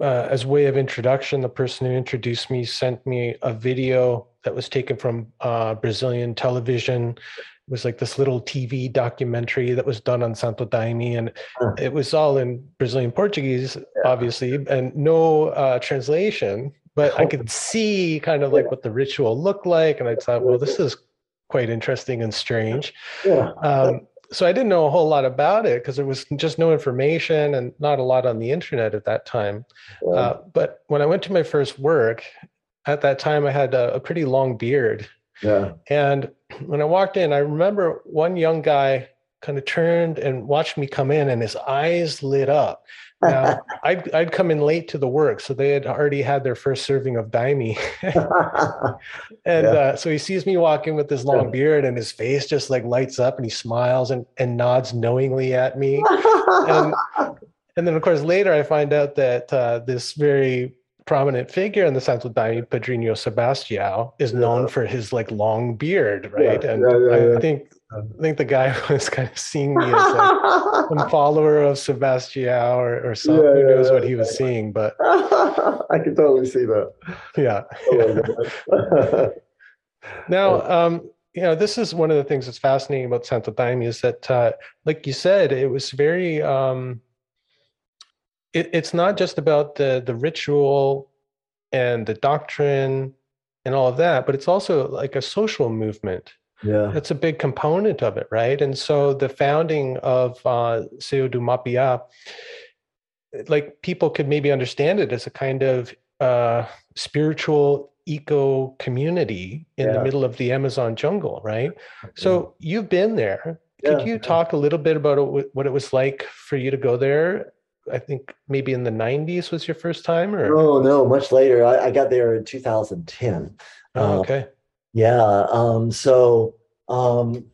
uh, as way of introduction, the person who introduced me sent me a video that was taken from uh, Brazilian television. It was like this little TV documentary that was done on Santo Daime, and it was all in Brazilian Portuguese, yeah. obviously, and no uh, translation. But I could see kind of like what the ritual looked like, and I thought, well, this is quite interesting and strange. Yeah. Um, so I didn't know a whole lot about it because there was just no information and not a lot on the internet at that time. Yeah. Uh, but when I went to my first work, at that time I had a, a, pretty long beard. Yeah. And when I walked in, I remember one young guy kind of turned and watched me come in, and his eyes lit up. Now, I'd, I'd come in late to the work, so they had already had their first serving of daime. and yeah. uh, so he sees me walking with this long beard, and his face just like lights up, and he smiles and, and nods knowingly at me. and, and then, of course, later I find out that uh, this very prominent figure in the Santo Daime, Padrino Sebastião, is known yeah. for his like long beard, right? Yeah, and I, I think I think the guy was kind of seeing me as like some follower of Sebastião or, or something. Yeah, Who knows what he was seeing, but I can totally see that. Yeah. Oh now, um, you know, this is one of the things that's fascinating about Santo Daime is that, uh, like you said, it was very. Um, it, it's not just about the the ritual and the doctrine and all of that, but it's also like a social movement yeah. That's a big component of it, right? And so the founding of uh, Céu do Mapiá, like people could maybe understand it as a kind of uh, spiritual eco community in yeah. the middle of the Amazon jungle, right? So you've been there. could yeah. you talk a little bit about what it was like for you to go there? I think maybe in the 90s was your first time or Oh no, much later. I, I got there in 2010. Oh, okay. Uh, yeah. Um, so um,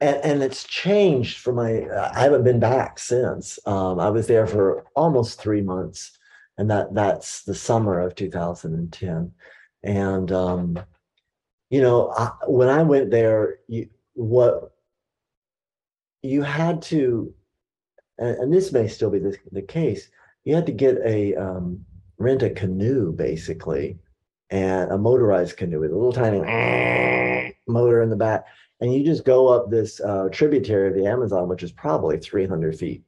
and, and it's changed for my i haven't been back since um, i was there for almost three months and that that's the summer of 2010 and um, you know I, when i went there you, what you had to and, and this may still be the, the, case you had to get a um, rent a canoe basically and a motorized canoe with a little tiny motor in the back and you just go up this uh, tributary of the Amazon, which is probably 300 feet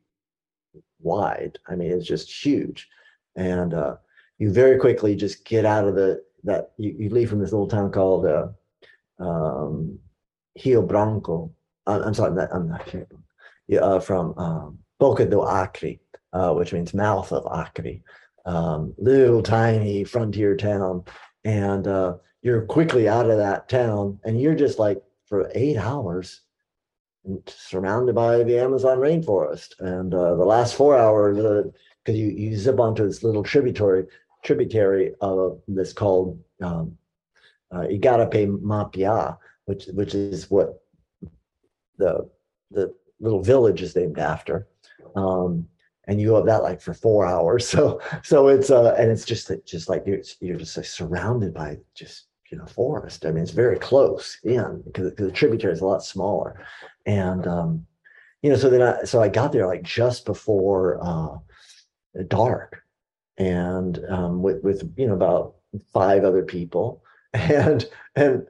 wide. I mean, it's just huge, and uh, you very quickly just get out of the that you, you leave from this little town called uh, um, Rio Branco. Uh, I'm sorry, I'm not sure. Yeah, uh, from um, Boca do Acre, uh, which means mouth of Acre. Um, little tiny frontier town, and uh, you're quickly out of that town, and you're just like for eight hours surrounded by the Amazon rainforest. And uh, the last four hours, because uh, you, you zip onto this little tributary tributary of this called um, uh, Igarape Mapia, which which is what the the little village is named after. Um, and you go up that like for four hours. So so it's uh and it's just that just like you're you're just like surrounded by just you know forest. I mean, it's very close in because, the tributary is a lot smaller, and um, you know, so then I so I got there like just before uh, dark, and um, with with you know about five other people, and and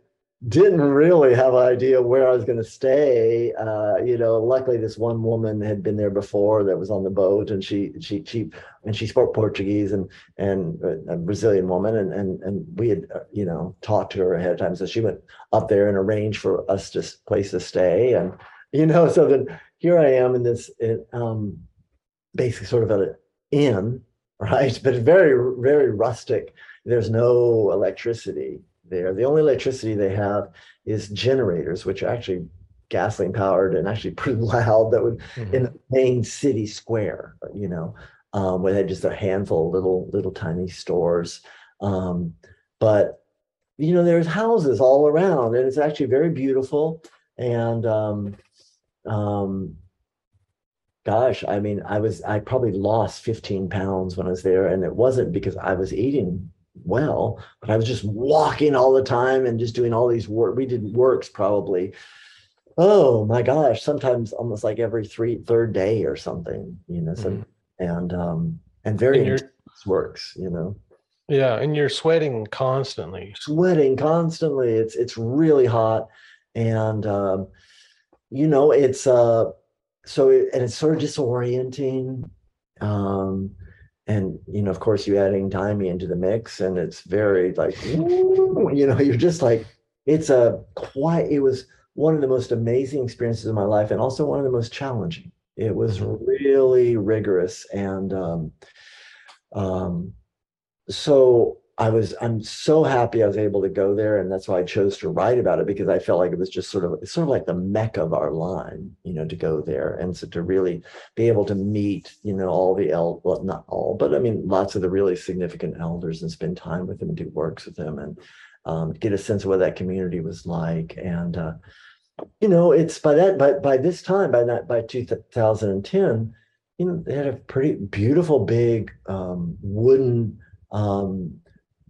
didn't really have an idea where I was going to stay. Uh, you know, luckily this one woman had been there before that was on the boat, and she she she and she spoke Portuguese and and uh, a Brazilian woman, and and and we had uh, you know talked to her ahead of time, so she went up there and arranged for us to place to stay, and you know, so then here I am in this um, basically sort of an inn, right, but very very rustic. There's no electricity there. The only electricity they have is generators, which are actually gasoline powered and actually pretty loud. That would mm-hmm. in the main city square, you know, um, where they had just a handful of little little tiny stores. Um, but you know, there's houses all around, and it's actually very beautiful. And um, um, gosh, I mean, I was I probably lost 15 pounds when I was there, and it wasn't because I was eating well, but I was just walking all the time and just doing all these work. We did works probably. Oh my gosh, sometimes almost like every three third day or something, you know. Mm-hmm. and um and very and works, you know. Yeah, and you're sweating constantly. Sweating constantly. It's it's really hot, and um, you know it's uh so it, and it's sort of disorienting. Um, and you know of course you adding Daime into the mix and it's very like you know you're just like it's a quite it was one of the most amazing experiences of my life and also one of the most challenging. It was really rigorous and um, um, so I was I'm so happy I was able to go there, and that's why I chose to write about it because I felt like it was just sort of it's sort of like the mecca of our line, you know, to go there and so to really be able to meet, you know, all the el well, not all, but I mean lots of the really significant elders and spend time with them and do works with them and um, get a sense of what that community was like. And uh, you know, it's by that by by this time by that by 2010, you know, they had a pretty beautiful big um, wooden um,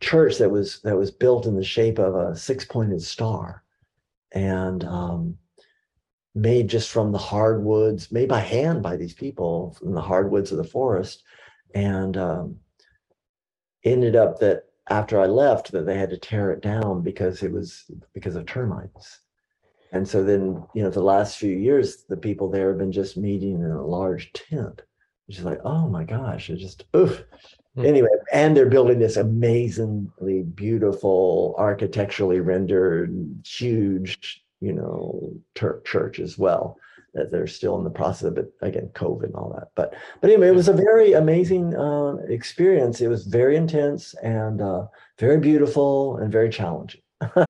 church that was that was built in the shape of a six-pointed star and um, made just from the hardwoods made by hand by these people from the hardwoods of the forest. And um, ended up that after i left that they had to tear it down because it was because of termites. And so then you know the last few years the people there have been just meeting in a large tent. Which is like oh my gosh it just oof. Anyway, and they're building this amazingly beautiful, architecturally rendered, huge, you know, ter- church as well. That they're still in the process of it again, COVID and all that. But but anyway, it was a very amazing uh, experience. It was very intense and uh, very beautiful and very challenging.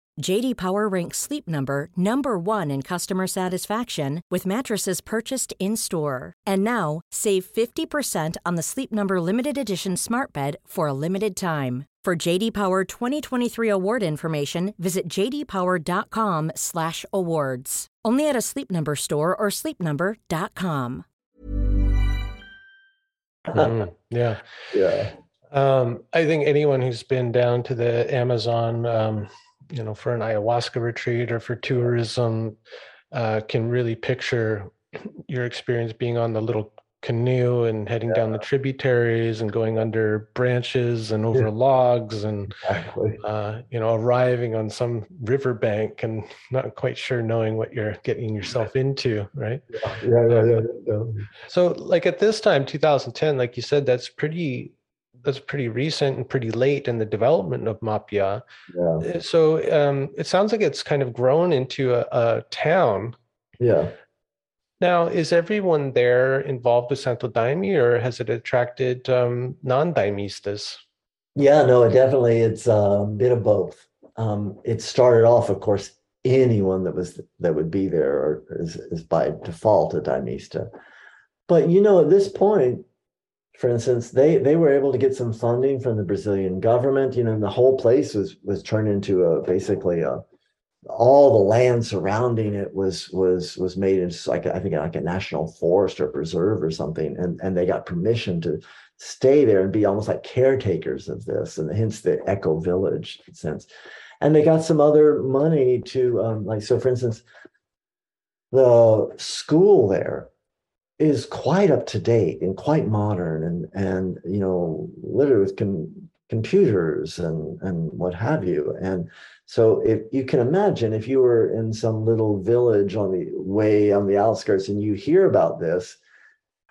JD Power ranks Sleep Number number 1 in customer satisfaction with mattresses purchased in-store. And now, save 50% on the Sleep Number limited edition Smart Bed for a limited time. For JD Power 2023 award information, visit jdpower.com/awards. Only at a Sleep Number store or sleepnumber.com. Mhm. Yeah. Yeah. Um, I think anyone who's been down to the Amazon, um, you know, for an ayahuasca retreat or for tourism, uh, can really picture your experience being on the little canoe and heading down the tributaries and going under branches and over Yeah. logs and Exactly. uh, you know arriving on some riverbank and not quite sure knowing what you're getting yourself into, right? Yeah, yeah, yeah, yeah, yeah. So like at this time, 2010, like you said, that's pretty that's pretty recent and pretty late in the development of Mapia. Yeah. Uh, So um, it sounds like it's kind of grown into a, a town. Yeah. Now, is everyone there involved with Santo Daime or has it attracted um, non-Daimistas? Yeah, no, it definitely it's a bit of both. Um, it started off, of course, anyone that was that would be there or is, is by default a Daimista. But you know, at this point, for instance, they they were able to get some funding from the Brazilian government. You know, the whole place was was turned into a basically a all the land surrounding it was was was made into like I think like a national forest or preserve or something, and and they got permission to stay there and be almost like caretakers of this, and hence the eco village sense. And they got some other money to um, like so, for instance, the school there is quite up to date and quite modern and and you know literally with com- computers and and what have you. And so if you can imagine if you were in some little village on the way on the outskirts and you hear about this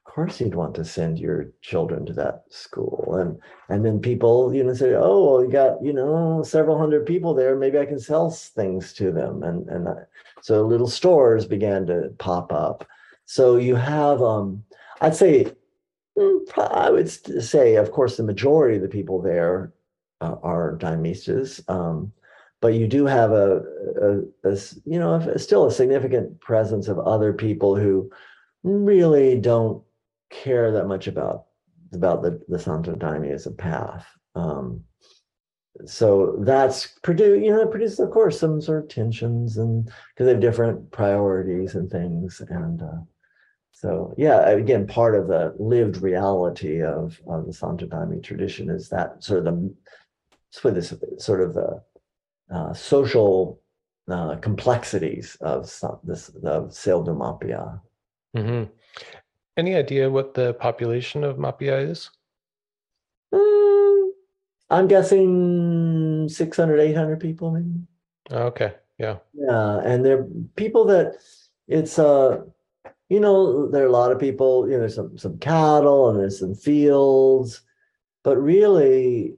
of course you'd want to send your children to that school. And and then people you know say oh well you got you know several hundred people there. Maybe i can sell things to them. And and so little stores began to pop up so you have um i'd say mm, i would say of course the majority of the people there uh, are Daimistas. Um, but you do have a, you know, a- still a significant presence of other people who really don't care that much about about the the Santo Daime a path. Um, so that's produce, you know, it produces, of course, some sort of tensions and because they have different priorities and things. And uh, so, yeah, again, part of the lived reality of, of the Santo Daime tradition is that sort of the for this sort of the uh, social uh, complexities of this of Céu do Mapiá. hmm Any idea what the population of Mapia is? Mm, I'm guessing 600, 800 people, maybe. Okay, yeah. Yeah, and they're people that it's uh you know there are a lot of people you know there's some some cattle and there's some fields, but really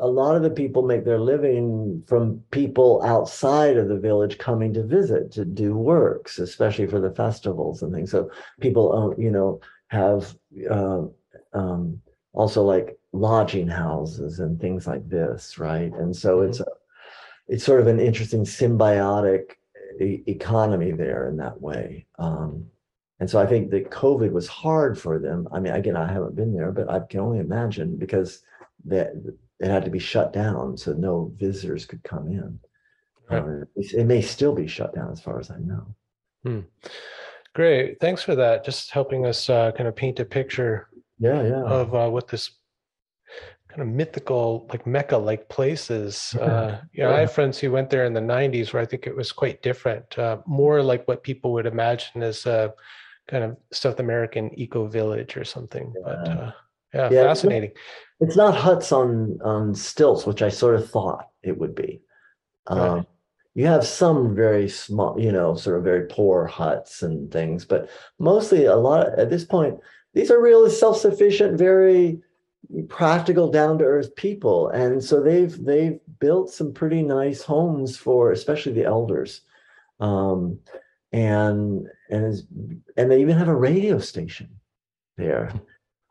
a lot of the people make their living from people outside of the village coming to visit to do works, especially for the festivals and things. So people own, you know have uh, um, also like lodging houses and things like this, right? And so it's a it's sort of an interesting symbiotic e- economy there in that way. Um, and so I think that COVID was hard for them. I mean, again, I haven't been there, but I can only imagine because that it had to be shut down, so no visitors could come in. Right. Uh, it may still be shut down, as far as I know. Great. Thanks for that. Just helping us uh, kind of paint a picture Yeah, yeah, of uh, what this kind of mythical, like Mecca like places. Uh, you know, I have friends who went there in the 90s where I think it was quite different, uh, more like what people would imagine as a kind of South American eco village or something. Yeah. But uh, yeah, yeah, fascinating. It's not huts on on stilts, which I sort of thought it would be. Um, right. You have some very small, you know, sort of very poor huts and things, but mostly a lot at this point, these are really self-sufficient, very practical down to earth people and so they've they've built some pretty nice homes for especially the elders um, and and and they even have a radio station there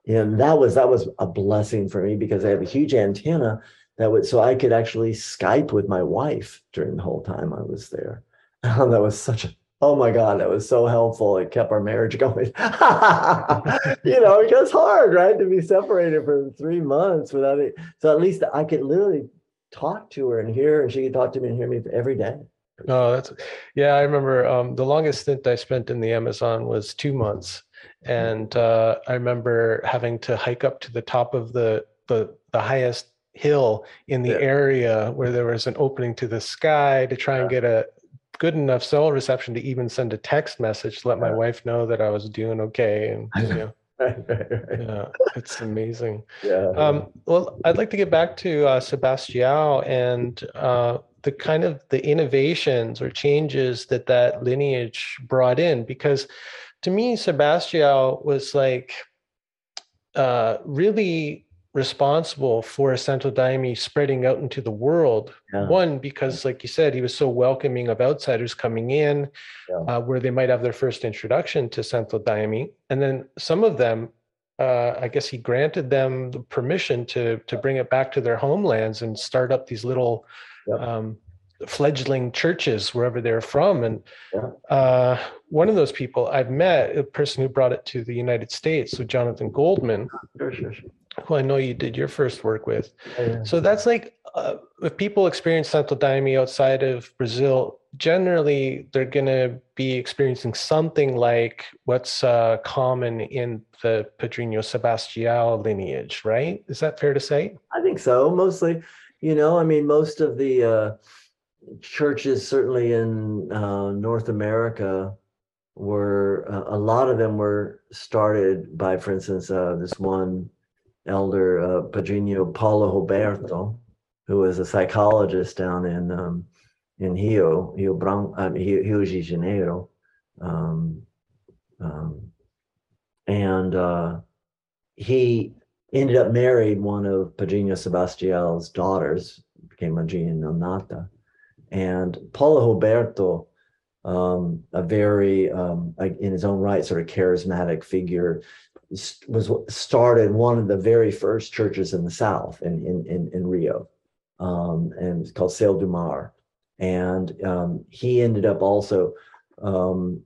and that was that was a blessing for me because I have a huge antenna that would so I could actually Skype with my wife during the whole time I was there. that was such a Oh my God, that was so helpful. It kept our marriage going. you know, it gets hard, right? To be separated for three months without it. So at least I could literally talk to her and hear her, and she could talk to me and hear me every day. Oh, that's yeah. I remember um, the longest stint I spent in the Amazon was two months, and uh, I remember having to hike up to the top of the the, the highest hill in the yeah. area where there was an opening to the sky to try and get a good enough cell reception to even send a text message to let my wife know that I was doing okay. And you know, yeah, it's amazing. Yeah. Um, well, I'd like to get back to uh, Sebastião and uh, the kind of the innovations or changes that that lineage brought in, because to me, Sebastião was like uh, really responsible for Santo Daime spreading out into the world. Yeah. One, because, like you said, he was so welcoming of outsiders coming in, yeah. uh, where they might have their first introduction to Santo Daime, and then some of them, uh, I guess, he granted them the permission to to bring it back to their homelands and start up these little. Yeah. Um, fledgling churches wherever they're from and uh, one of those people i've met a person who brought it to the united states so jonathan goldman sure, sure, sure who I know you did your first work with. Oh, yeah. So that's like uh, if people experience Santo Daime outside of Brazil, generally they're going to be experiencing something like what's uh, common in the Padrinho Sebastião lineage, right? Is that fair to say? I think so. Mostly, you know, I mean, most of the uh, churches, certainly in uh, North America, were uh, a lot of them were started by, for instance, uh, this one elder uh, Padrinho Paulo Roberto, who was a psychologist down in um, in Rio, Rio Branco, uh, Rio de Janeiro, um, um, and uh, he ended up married one of Padrinho Sebastião's daughters, became Padrinho Nonata, and Paulo Roberto. Um, a very, um, in his own right, sort of charismatic figure, was started one of the very first churches in the South in in in, in Rio, um, and it's called Céu do Mar. And um, he ended up also um,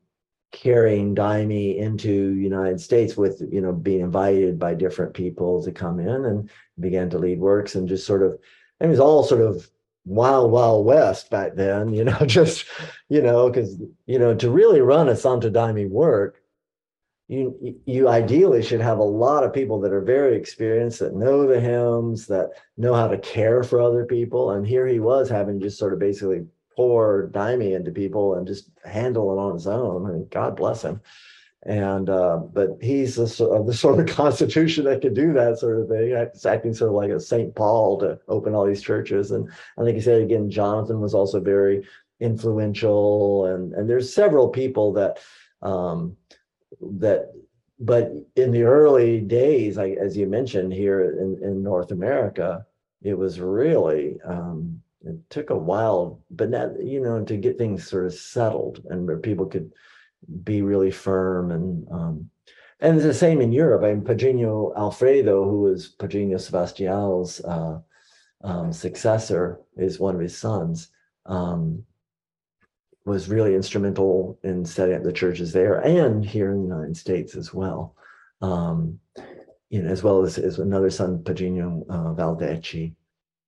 carrying Daime into United States with you know being invited by different people to come in and began to lead works and just sort of it was all sort of wild wild west back then you know just you know because you know to really run a Santo Daime work you you ideally should have a lot of people that are very experienced that know the hymns that know how to care for other people. And here he was having just sort of basically pour Daime into people and just handle it on his own. I mean, god bless him. And uh, but he's the, the sort of constitution that could do that sort of thing. It's acting sort of like a saint paul to open all these churches. And i think he said again jonathan was also very influential. And and there's several people that um, that but in the early days like as you mentioned here in, in north america it was really um, it took a while but now you know to get things sort of settled and where people could be really firm and um, and it's the same in Europe. I mean, Padrinho Alfredo, who was Padrinho Sebastião's uh, um, successor, is one of his sons. Um, was really instrumental in setting up the churches there and here in the United States as well. Um, you know, as well as, as another son, Padrinho uh.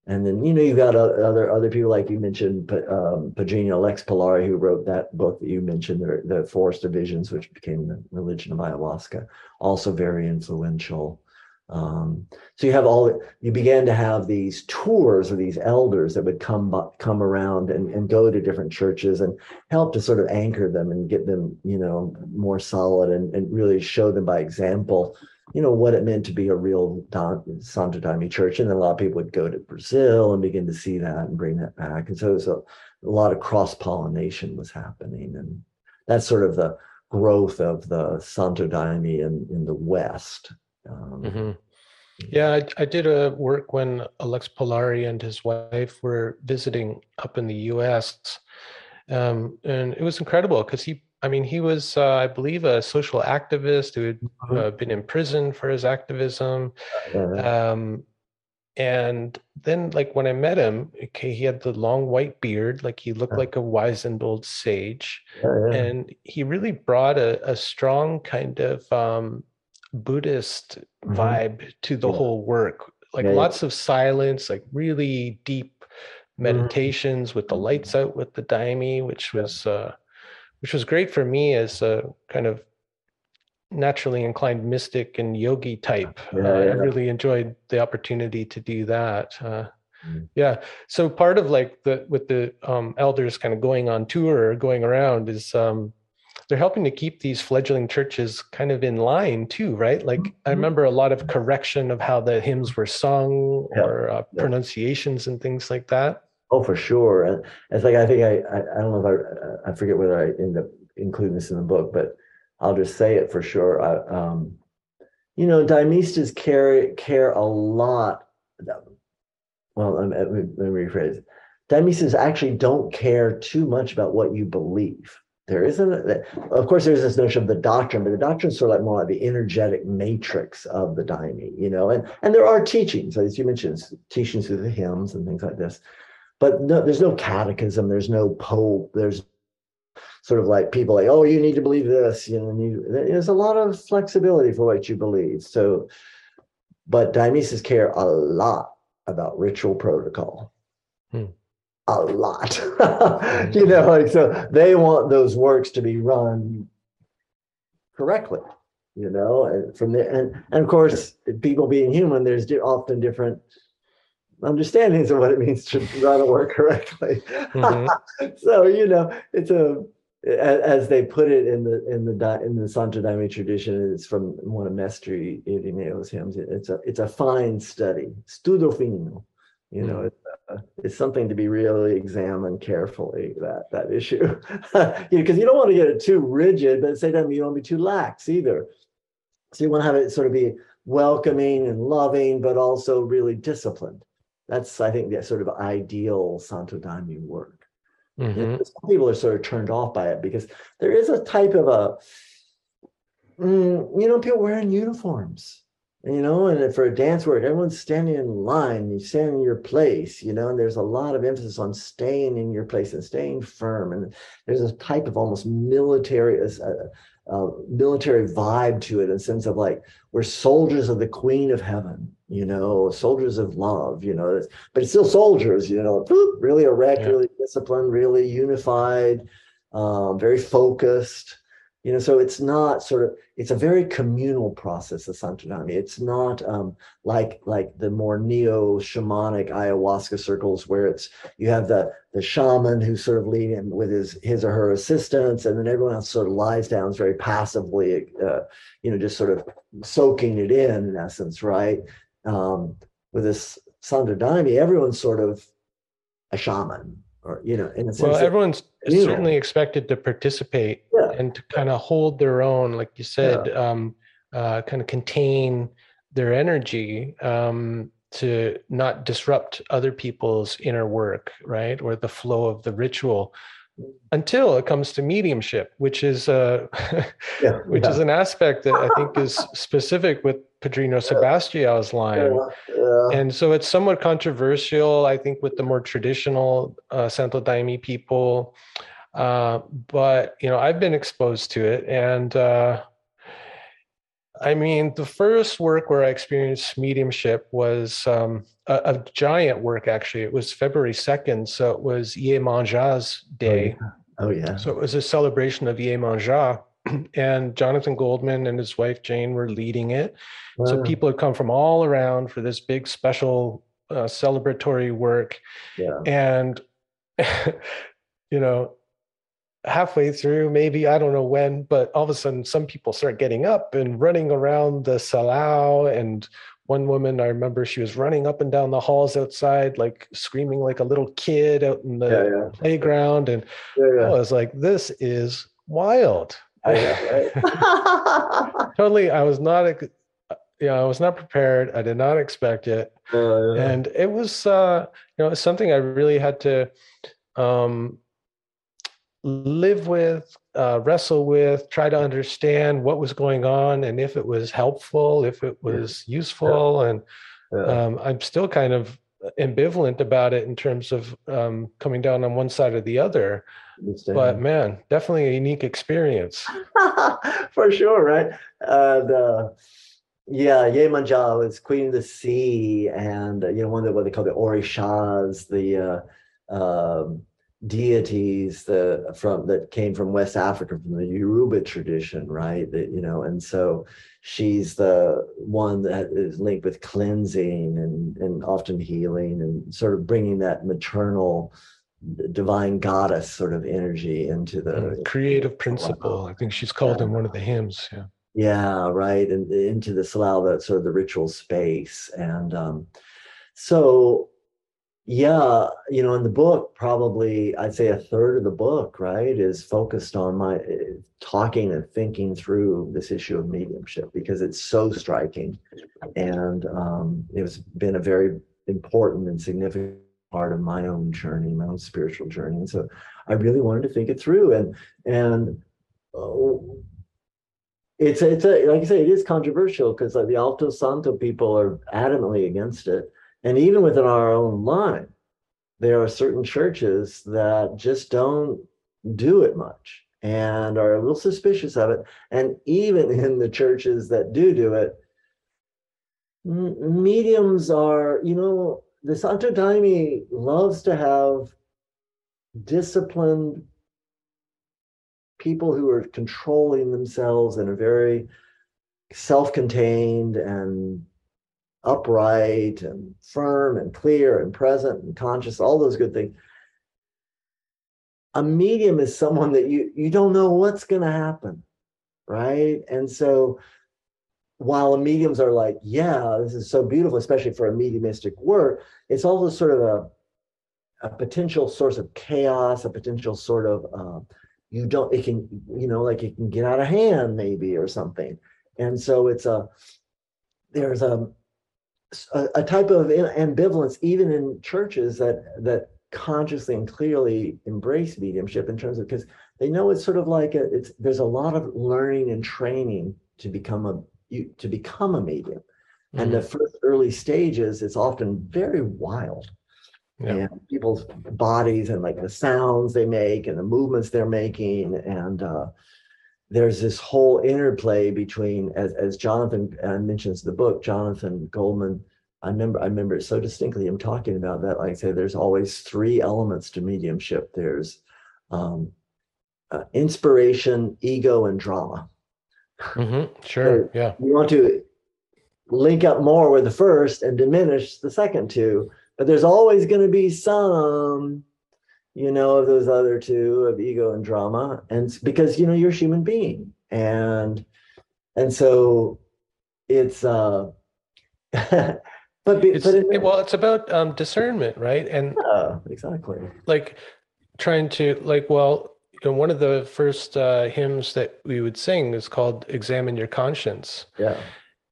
And then, you know, you've got other other people like you mentioned, um, Padrinho Alex Polari, who wrote that book that you mentioned, the, the Forest of Visions, which became the religion of ayahuasca, also very influential. Um, so you have all you began to have these tours of these elders that would come come around and, and go to different churches and help to sort of anchor them and get them you know more solid and, and really show them by example you know what it meant to be a real Don, Santo Daime church. And then a lot of people would go to Brazil and begin to see that and bring that back. And so it was a, a lot of cross pollination was happening. And that's sort of the growth of the Santo Daime in, in the West. Um, mm-hmm. Yeah, I, I, did a work when Alex Polari and his wife were visiting up in the U.S. Um, and it was incredible because he, I mean, he was, uh, I believe, a social activist who had mm-hmm. uh, been in prison for his activism. Um, and then like when i met him okay he had the long white beard like he looked like a wizened old sage yeah. and he really brought a, a strong kind of um, buddhist mm-hmm. vibe to the yeah. whole work like lots of silence like really deep mm-hmm. meditations mm-hmm. with the lights out with the daime which was uh which was great for me as a kind of naturally inclined mystic and yogi type. Yeah, uh, yeah. I really enjoyed the opportunity to do that. Uh, mm. Yeah. So part of like the with the um, elders kind of going on tour or going around is um, they're helping to keep these fledgling churches kind of in line too, right? Like mm-hmm. I remember a lot of correction of how the hymns were sung yeah. or uh, pronunciations and things like that. Oh, for sure. And it's like I think I I, I don't know if I I forget whether I end up including this in the book, but I'll just say it for sure. I, um, you know, Daimistas care care a lot. Well, let me, let me rephrase. Daimistas actually don't care too much about what you believe. There isn't, of course, there's this notion of the doctrine, but the doctrine is sort of like more like the energetic matrix of the daime, you know. And and there are teachings, as you mentioned, teachings through the hymns and things like this. But no, there's no catechism. There's no pope. There's sort of like people like, oh, you need to believe this. You know, there's a lot of flexibility for what you believe. So, but Daimistas care a lot about ritual protocol. Hmm. A lot, you know, like so they want those works to be run correctly, you know, and from there, and, and of course, people being human, there's often different understandings of what it means to run a work correctly. Mm-hmm. so you know, it's a as they put it in the in the in the Santo Daime tradition, it's from one of Mestre Irineu's hymns. It's a it's a fine study, studo fino. You know, mm. it's, uh, it's something to be really examined carefully. That that issue, because you, know, you don't want to get it too rigid, but at the same time you don't want to be too lax either. So you want to have it sort of be welcoming and loving, but also really disciplined. That's I think the sort of ideal Santo Daime work. Mm-hmm. Some people are sort of turned off by it because there is a type of a, mm, you know, people wearing uniforms, you know, and for a dance work, everyone's standing in line, you stand in your place, you know, and there's a lot of emphasis on staying in your place and staying firm. And there's a type of almost military, uh, uh, military vibe to it in the sense of like we're soldiers of the queen of heaven you know soldiers of love you know but it's still soldiers you know really erect yeah. really disciplined really unified um, very focused you know so it's not sort of it's a very communal process of santo daime it's not um, like like the more neo shamanic ayahuasca circles where it's you have the the shaman who's sort of leading with his his or her assistants and then everyone else sort of lies down very passively uh, you know just sort of soaking it in in essence right? Um, with this santo daime everyone's sort of a shaman or you know in a sense well everyone's certainly expected to participate yeah. and to kind of hold their own like you said yeah. um, uh, kind of contain their energy um, to not disrupt other people's inner work right or the flow of the ritual until it comes to mediumship which is uh, yeah, which is an aspect that i think is specific with Padrinho Sebastião's line. Yeah, yeah. And so it's somewhat controversial, I think, with the more traditional uh, Santo Daime people. Uh, but, you know, I've been exposed to it. And uh, I mean, the first work where I experienced mediumship was um, a, a, giant work, actually. It was February 2nd. So it was Iemanjá's day. Oh, yeah. Oh, yeah. So it was a celebration of Iemanjá and Jonathan Goldman and his wife Jane were leading it. Wow. So people had come from all around for this big special uh, celebratory work. Yeah. And, you know, halfway through, maybe, I don't know when, but all of a sudden some people start getting up and running around the salão. And one woman, I remember she was running up and down the halls outside, like screaming like a little kid out in the Yeah, yeah. playground. And yeah. I was like, this is wild. Know, right? totally. I was not, you know, I was not prepared. I did not expect it. Uh, and it was uh you know something i really had to um live with uh wrestle with try to understand what was going on and if it was helpful if it was useful and yeah. um i'm still kind of ambivalent about it in terms of um coming down on one side or the other. But man definitely a unique experience for sure, right? And uh, yeah, Yemanjá is Queen of the Sea, and you know one of the, what they call the Orishas, the uh, um, deities the from that came from West Africa, from the Yoruba tradition, right? That you know, and so she's the one that is linked with cleansing and and often healing and sort of bringing that maternal divine goddess sort of energy into the creative principle i think she's called in one of the hymns yeah yeah, right. And into the Salão, that sort of the ritual space. And um, so, yeah, you know, in the book, probably I'd say a third of the book, right, is focused on my uh, talking and thinking through this issue of mediumship because it's so striking. And um, it's been a very important and significant part of my own journey, my own spiritual journey. And so I really wanted to think it through. And, and, uh, it's it's a, like I say, it is controversial because like the Alto Santo people are adamantly against it, and even within our own line, there are certain churches that just don't do it much and are a little suspicious of it. And even in the churches that do do it, mediums are, you know, the Santo Daime loves to have disciplined people who are controlling themselves and are very self-contained and upright and firm and clear and present and conscious all those good things. A medium is someone that you you don't know what's going to happen right? And so while the mediums are like yeah this is so beautiful especially for a mediumistic work it's also sort of a a potential source of chaos a potential sort of uh, you don't it can you know like it can get out of hand maybe or something. And so it's a there's a a, type of ambivalence even in churches that that consciously and clearly embrace mediumship in terms of because they know it's sort of like a, it's there's a lot of learning and training to become a you to become a medium. And the first early stages it's often very wild. Yeah. and people's bodies and like the sounds they make and the movements they're making. And uh, there's this whole interplay between as, as jonathan uh, mentions the book jonathan goldman i remember i remember it so distinctly i'm talking about that. Like i say there's always three elements to mediumship. There's um, uh, inspiration ego and drama Mhm. sure. Yeah. you want to link up more with the first and diminish the second two but there's always going to be some you know of those other two of ego and drama and because you know you're a human being and and so it's uh but be, it's but it, it- well it's about um discernment right? And yeah, exactly. like trying to like well know one of the first uh hymns that we would sing is called examine your conscience. Yeah.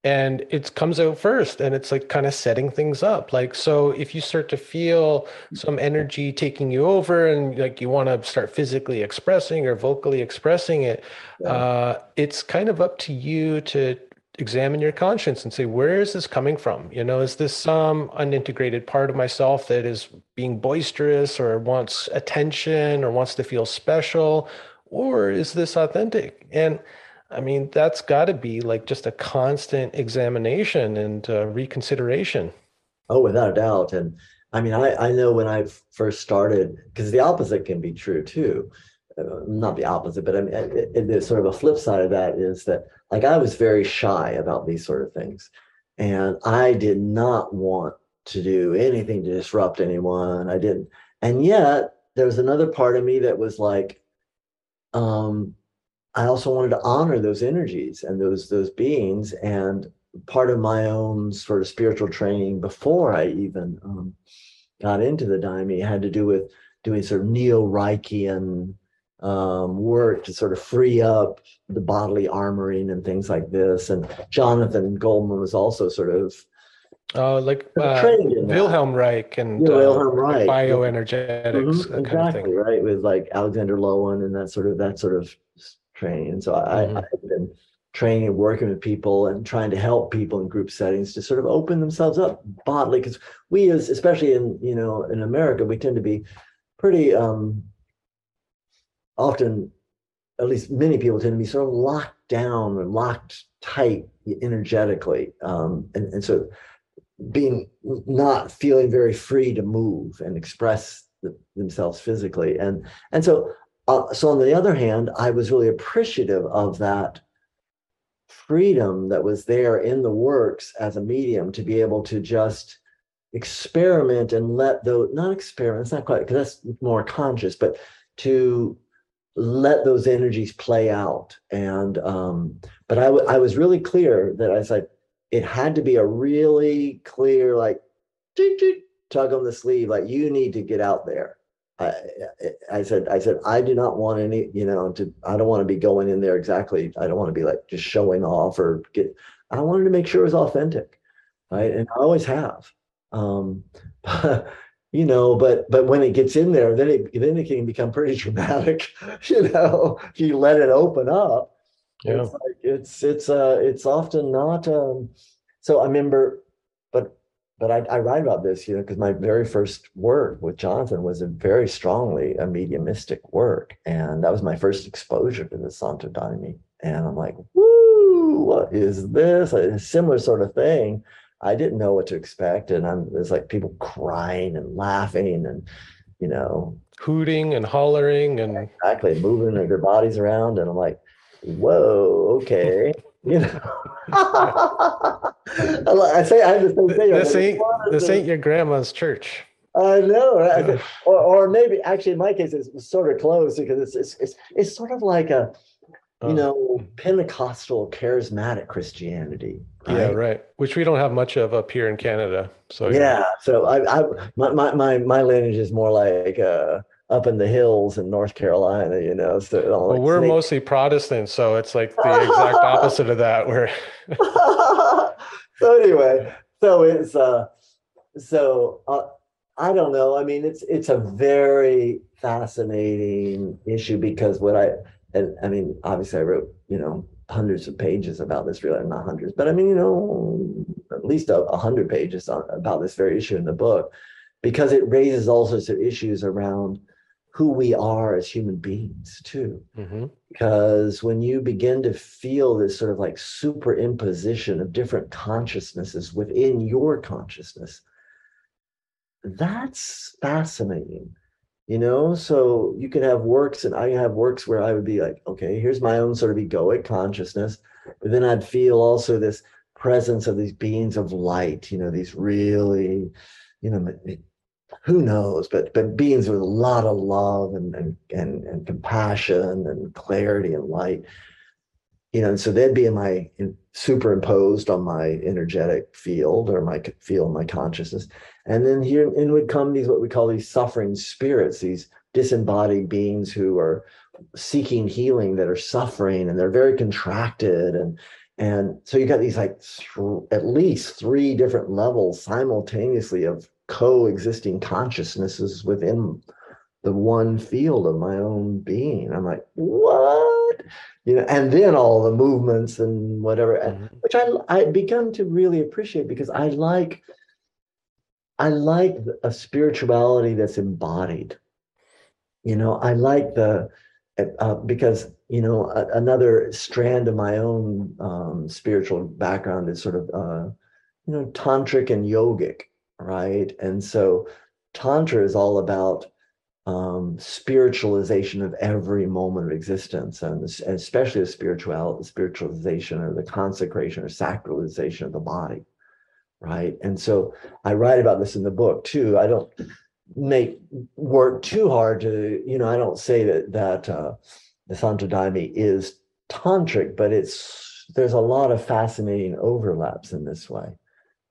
And it comes out first and it's like kind of setting things up. Like so if you start to feel some energy taking you over and like you want to start physically expressing or vocally expressing it Yeah. uh it's kind of up to you to examine your conscience and say where is this coming from you know is this some unintegrated part of myself that is being boisterous or wants attention or wants to feel special or is this authentic and I mean, that's got to be like just a constant examination and uh, reconsideration. Oh, without a doubt. And I mean, I, I know when I first started, because the opposite can be true too. Uh, not the opposite, but I mean, it, it, it, sort of a flip side of that is that like I was very shy about these sort of things, and I did not want to do anything to disrupt anyone. I didn't, and yet there was another part of me that was like, um, I also wanted to honor those energies and those those beings, and part of my own sort of spiritual training before I even um, got into the daime had to do with doing sort of neo Reichian um, work to sort of free up the bodily armoring and things like this. And Jonathan Goldman was also sort of uh, like uh, Wilhelm Reich and Wilhelm uh, Reich. bioenergetics, mm-hmm, exactly right with like Alexander Lowen and that sort of that sort of training. And so I, mm-hmm. I've been training and working with people and trying to help people in group settings to sort of open themselves up bodily because we as especially in you know in America we tend to be pretty um often, at least many people tend to be sort of locked down or locked tight energetically. Um, and, and so being not feeling very free to move and express the, themselves physically. And, and so, uh, so on the other hand, I was really appreciative of that freedom that was there in the works as a medium to be able to just experiment and let those not experiment it's not quite because that's more conscious but to let those energies play out. And um, but I, w- I was really clear that I said it had to be a really clear like tug on the sleeve, like you need to get out there. I, I said, I said, I do not want any, you know, to, I don't want to be going in there exactly. I don't want to be like just showing off or get, I wanted to make sure it was authentic. Right. And I always have. Um, you know but but when it gets in there then it then it can become pretty dramatic you know you let it open up. Yeah. it's like it's it's uh it's often not um so i remember but but I, I write about this you know because my very first work with jonathan was a very strongly a mediumistic work and that was my first exposure to the santo daime and i'm like woo what is this? A similar sort of thing I didn't know what to expect. And I'm, there's like people crying and laughing and, you know, hooting and hollering and exactly moving their bodies around. And I'm like, whoa, okay. you know, I say I have the same thing. This ain't, this ain't your grandma's church. I know, right? or, or maybe actually in my case it's sort of close because it's, it's it's it's sort of like a you oh. know, Pentecostal charismatic Christianity. Right? Yeah, right. Which we don't have much of up here in Canada. So yeah, yeah. so I, I, my, my, my, lineage is more like uh, up in the hills in North Carolina. You know, so well, like we're snake. mostly Protestant, so it's like the exact opposite of that. Where so anyway, so it's uh, so uh, I don't know. I mean, it's it's a very fascinating issue because what I and I mean, obviously, I wrote you know hundreds of pages about this. Really, not hundreds, but I mean, you know, at least a, a hundred pages on, about this very issue in the book, because it raises all sorts of issues around who we are as human beings too. Mm-hmm. Because when you begin to feel this sort of like superimposition of different consciousnesses within your consciousness, that's fascinating you know? So you can have works and i have works where i would be like okay here's my own sort of egoic consciousness but then i'd feel also this presence of these beings of light you know these really you know who knows? But but beings with a lot of love and and and, and compassion and clarity and light you know and so they'd be in my in, superimposed on my energetic field or my field my consciousness and then here in would come these what we call these suffering spirits, these disembodied beings who are seeking healing that are suffering and they're very contracted and and so you got these like th- at least three different levels simultaneously of coexisting consciousnesses within the one field of my own being. I'm like, what? You know, and then all the movements and whatever, mm-hmm. which I I begun to really appreciate because I like I like a spirituality that's embodied. You know, I like the uh, because you know a, another strand of my own um, spiritual background is sort of uh, you know tantric and yogic, right? And so tantra is all about um, spiritualization of every moment of existence, and, especially the spiritual spiritualization or the consecration or sacralization of the body, right? And so I write about this in the book too. I don't make work too hard to, you know, I don't say that that uh, the Santo Daime is tantric, but it's there's a lot of fascinating overlaps in this way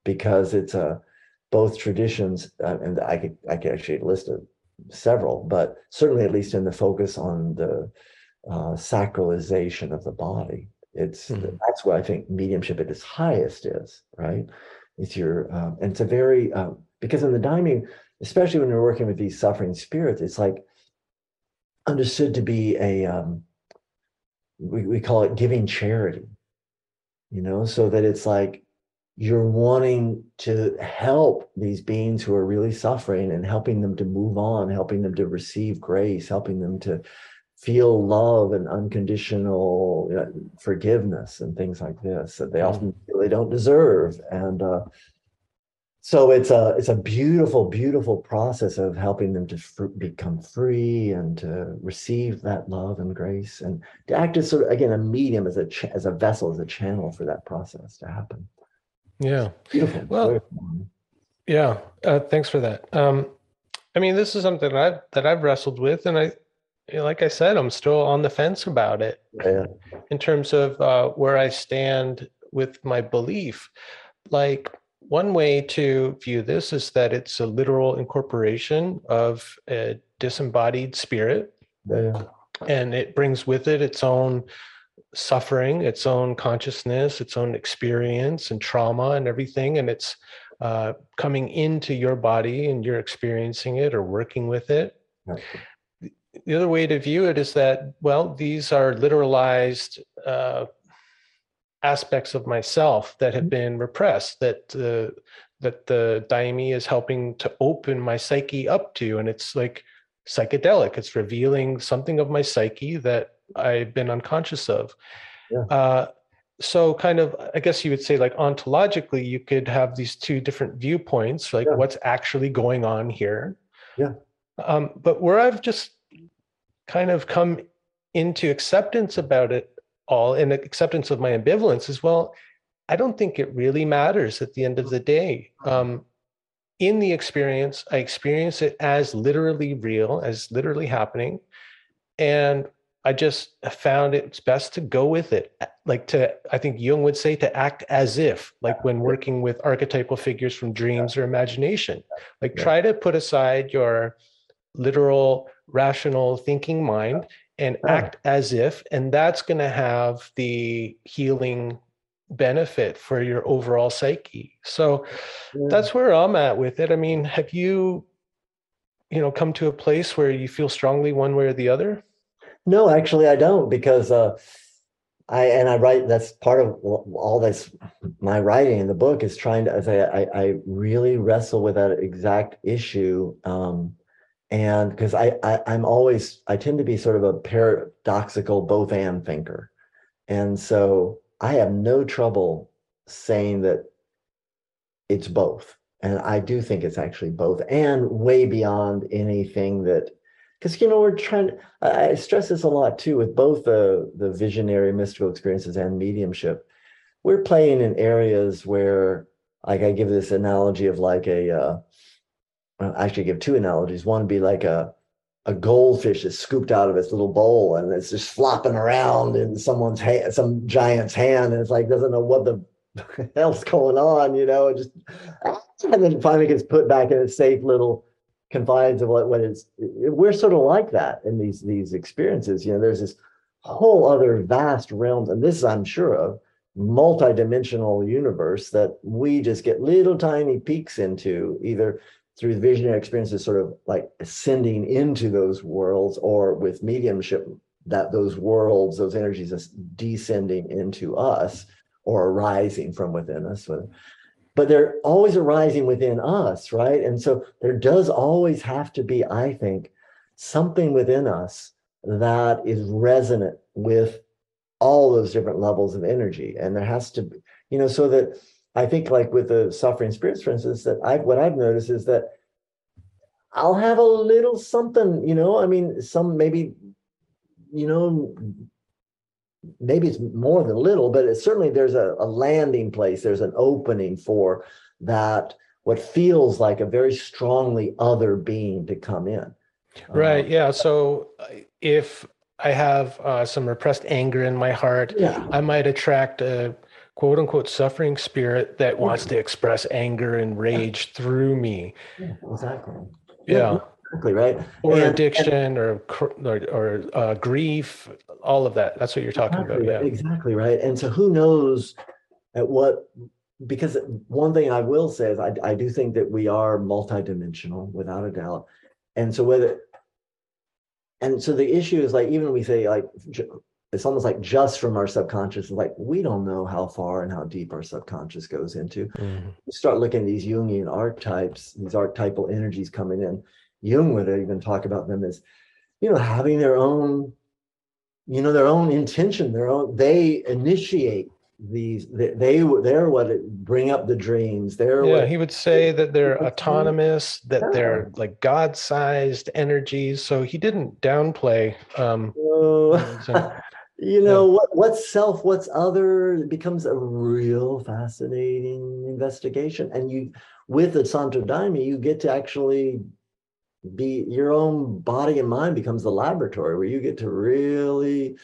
because it's a both traditions, uh, and I could I could actually list a several, but certainly at least in the focus on the uh, sacralization of the body. It's mm-hmm. that's what I think mediumship at its highest is, right? It's your um, and it's a very um, because in the daiming, especially when you're working with these suffering spirits, it's like understood to be a um, we, we call it giving charity, you know, so that it's like you're wanting to help these beings who are really suffering and helping them to move on, helping them to receive grace, helping them to feel love and unconditional you know, forgiveness and things like this that they mm. often feel they don't deserve. And uh, so it's a it's a beautiful, beautiful process of helping them to fr- become free and to receive that love and grace and to act as sort of again a medium as a ch- as a vessel as a channel for that process to happen. Yeah. Beautiful. Well, yeah. Uh, thanks for that. Um, I mean, this is something that I've, that I've wrestled with, and I, like I said, I'm still on the fence about it. Yeah. In terms of uh, where I stand with my belief, like one way to view this is that it's a literal incorporation of a disembodied spirit, yeah. and it brings with it its own suffering, its own consciousness, its own experience and trauma and everything. And it's uh, coming into your body and you're experiencing it or working with it. The other way to view it is that, well, these are literalized uh, aspects of myself that have mm-hmm. been repressed, that the that the daime is helping to open my psyche up to. And it's like psychedelic. It's revealing something of my psyche that I've been unconscious of. Yeah. Uh, so kind of i guess you would say like ontologically you could have these two different viewpoints like yeah. what's actually going on here yeah um, but where i've just kind of come into acceptance about it all and acceptance of my ambivalence as well i don't think it really matters at the end of the day um, in the experience i experience it as literally real as literally happening and I just found it's best to go with it. Like to, I think Jung would say to act as if, like when working with archetypal figures from dreams or imagination. Like try to put aside your literal, rational thinking mind and act as if, and that's going to have the healing benefit for your overall psyche. So mm. that's where I'm at with it. I mean, have you, you know, come to a place where you feel strongly one way or the other? No, actually, I don't because uh, I and I write. That's part of all this. My writing in the book is trying to. say I, I really wrestle with that exact issue, um, and because I, I I'm always I tend to be sort of a paradoxical both and thinker, and so I have no trouble saying that it's both. And I do think it's actually both and way beyond anything that because you know we're trying i stress this a lot too with both the the visionary mystical experiences and mediumship. We're playing in areas where like i give this analogy of like a uh, I actually give two analogies. One would be like a a goldfish is scooped out of its little bowl and it's just flopping around in someone's hand some giant's hand and it's like doesn't know what the hell's going on you know it just and then finally gets put back in a safe little confines of what, what is we're sort of like that in these these experiences you know there's this whole other vast realms and this is, i'm sure of multi-dimensional universe that we just get little tiny peeks into either through visionary experiences sort of like ascending into those worlds or with mediumship that those worlds those energies descending into us or arising from within us but they're always arising within us, right? And so there does always have to be, I think, something within us that is resonant with all those different levels of energy. And there has to be, you know, so that I think like with the suffering spirits, for instance, that I what I've noticed is that I'll have a little something, you know. I mean, some maybe, you know, maybe it's more than little, but it's certainly there's a, a landing place. There's an opening for that. What feels like a very strongly other being to come in. Right. Um, yeah. So uh, if I have uh, some repressed anger in my heart, yeah. I might attract a quote unquote suffering spirit that wants to express anger and rage yeah. through me. Yeah, exactly. Yeah. Exactly right. Or and, addiction and, or or, or uh, grief, all of that. That's what you're talking exactly, about. Yeah. Exactly right. And so who knows at what because one thing I will say is I, I do think that we are multidimensional without a doubt. And so whether and so the issue is like even we say like it's almost like just from our subconscious like we don't know how far and how deep our subconscious goes into mm. start looking at these jungian archetypes these archetypal energies coming in jung would even talk about them as you know having their own you know their own intention their own they initiate these they, they they're what it, bring up the dreams they're yeah what, he would say that they're autonomous that they're like god-sized energies so he didn't downplay um uh, you know yeah. what what's self what's other it becomes a real fascinating investigation and you with the santo daime you get to actually be your own body and mind becomes the laboratory where you get to really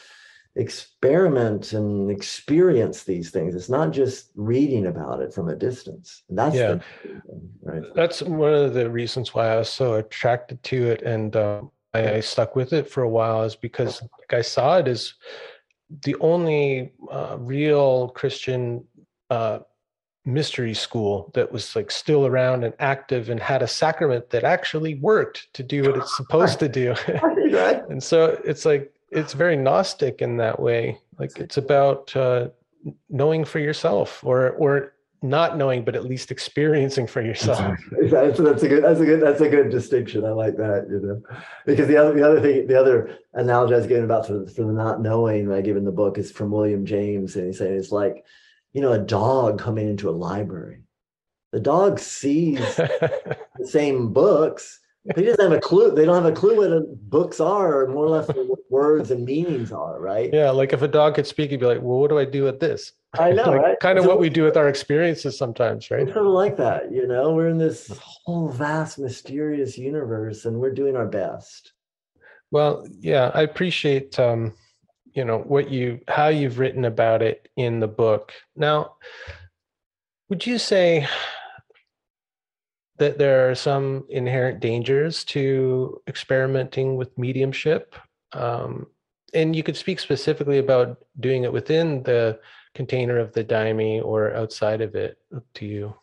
experiment and experience these things. It's not just reading about it from a distance. That's yeah. right. That's one of the reasons why I was so attracted to it, and uh, I, I, stuck with it for a while, is because like, I saw it as the only uh, real Christian uh, mystery school that was like still around and active and had a sacrament that actually worked to do what it's supposed to do. and so it's like it's very gnostic in that way. Like it's about uh, knowing for yourself or or not knowing but at least experiencing for yourself. That's, that's a good that's a good that's a good distinction. I like that you know. Because the other the other thing the other analogy i was giving about for, for the not knowing that i give in the book is from william james and he's saying it's like you know a dog coming into a library the dog sees the same books they just have a clue. They don't have a clue what books are, or more or less what words and meanings are, right? Yeah, like if a dog could speak, he'd be like, "Well, what do I do with this?" I know, like, right? Kind of so, what we do with our experiences sometimes, right? Sort of like that, you know. We're in this whole vast, mysterious universe, and we're doing our best. Well, yeah, I appreciate, um, you know, what you how you've written about it in the book. Now, would you say? that there are some inherent dangers to experimenting with mediumship. Um, and you could speak specifically about doing it within the container of the daime or outside of it up to you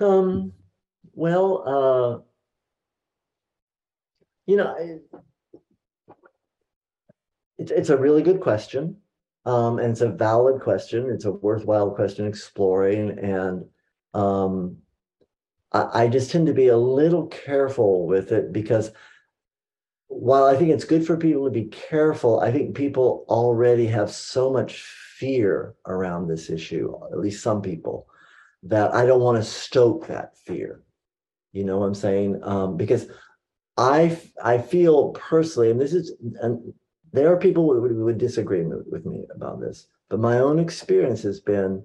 um well uh you know it, it's it's a really good question um and it's a valid question it's a worthwhile question exploring and um I, I just tend to be a little careful with it because while I think it's good for people to be careful, I think people already have so much fear around this issue, at least some people, that I don't want to stoke that fear. You know what I'm saying? Um, because I I feel personally, and this is, and there are people who would, disagree with, with me about this, but my own experience has been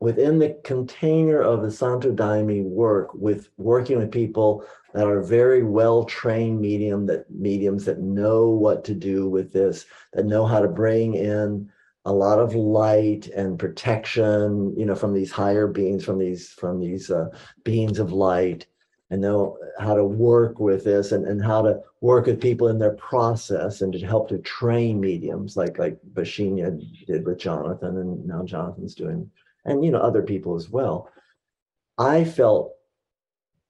within the container of the Santo Daime work with working with people that are very well trained medium that mediums that know what to do with this, that know how to bring in a lot of light and protection, you know, from these higher beings, from these from these uh, beings of light, and know how to work with this and, and how to work with people in their process and to help to train mediums like like Baixinha did with Jonathan, and now Jonathan's doing and you know other people as well. I felt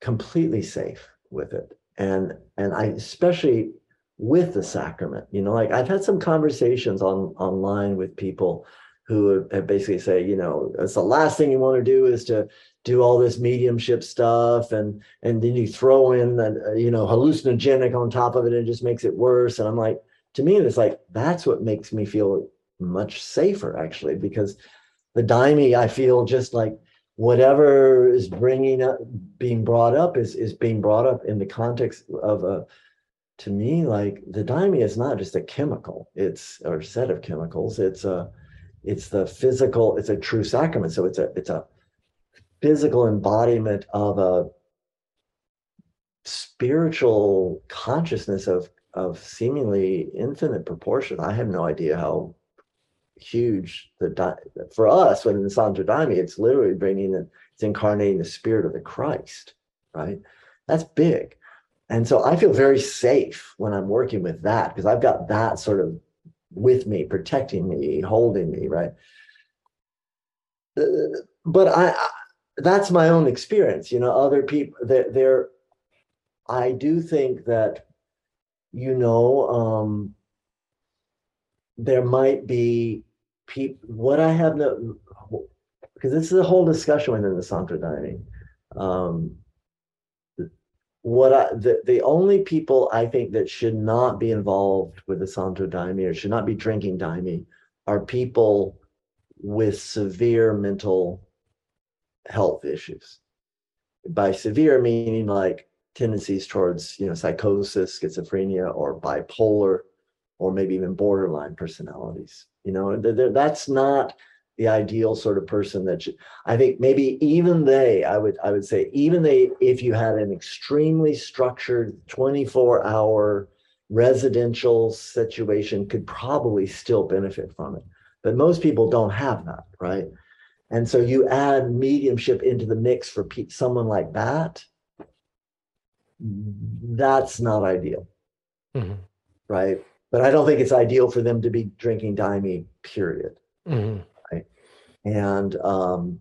completely safe with it. And and i especially with the sacrament you know like i've had some conversations on online with people who have basically say you know it's the last thing you want to do is to do all this mediumship stuff and and then you throw in that uh, you know hallucinogenic on top of it and it just makes it worse. And i'm like to me it's like that's what makes me feel much safer actually because the daime i feel just like whatever is bringing up being brought up is is being brought up in the context of a to me like the daime is not just a chemical. It's or set of chemicals. It's a it's the physical it's a true sacrament so it's a it's a physical embodiment of a spiritual consciousness of of seemingly infinite proportion i have no idea how huge the for us when in the Santo it's literally bringing the, it's incarnating the spirit of the Christ, right? That's big. And so I feel very safe when I'm working with that because I've got that sort of with me, protecting me, holding me, right? Uh, but I, I that's my own experience. You know, other people that they're, I do think that, you know, um, there might be people what I have no because this is a whole discussion within the Santo Daime. Um, what I the, the only people I think that should not be involved with the Santo Daime or should not be drinking Daime are people with severe mental health issues. By severe meaning like tendencies towards you know psychosis, schizophrenia, or bipolar, or maybe even borderline personalities. You know, that's not the ideal sort of person that you, I think maybe even they, I would I would say even they, if you had an extremely structured 24 hour residential situation, could probably still benefit from it. But most people don't have that, right? And so you add mediumship into the mix for pe- someone like that. That's not ideal, mm-hmm. right? but I don't think it's ideal for them to be drinking daime, period. Mm-hmm. And um,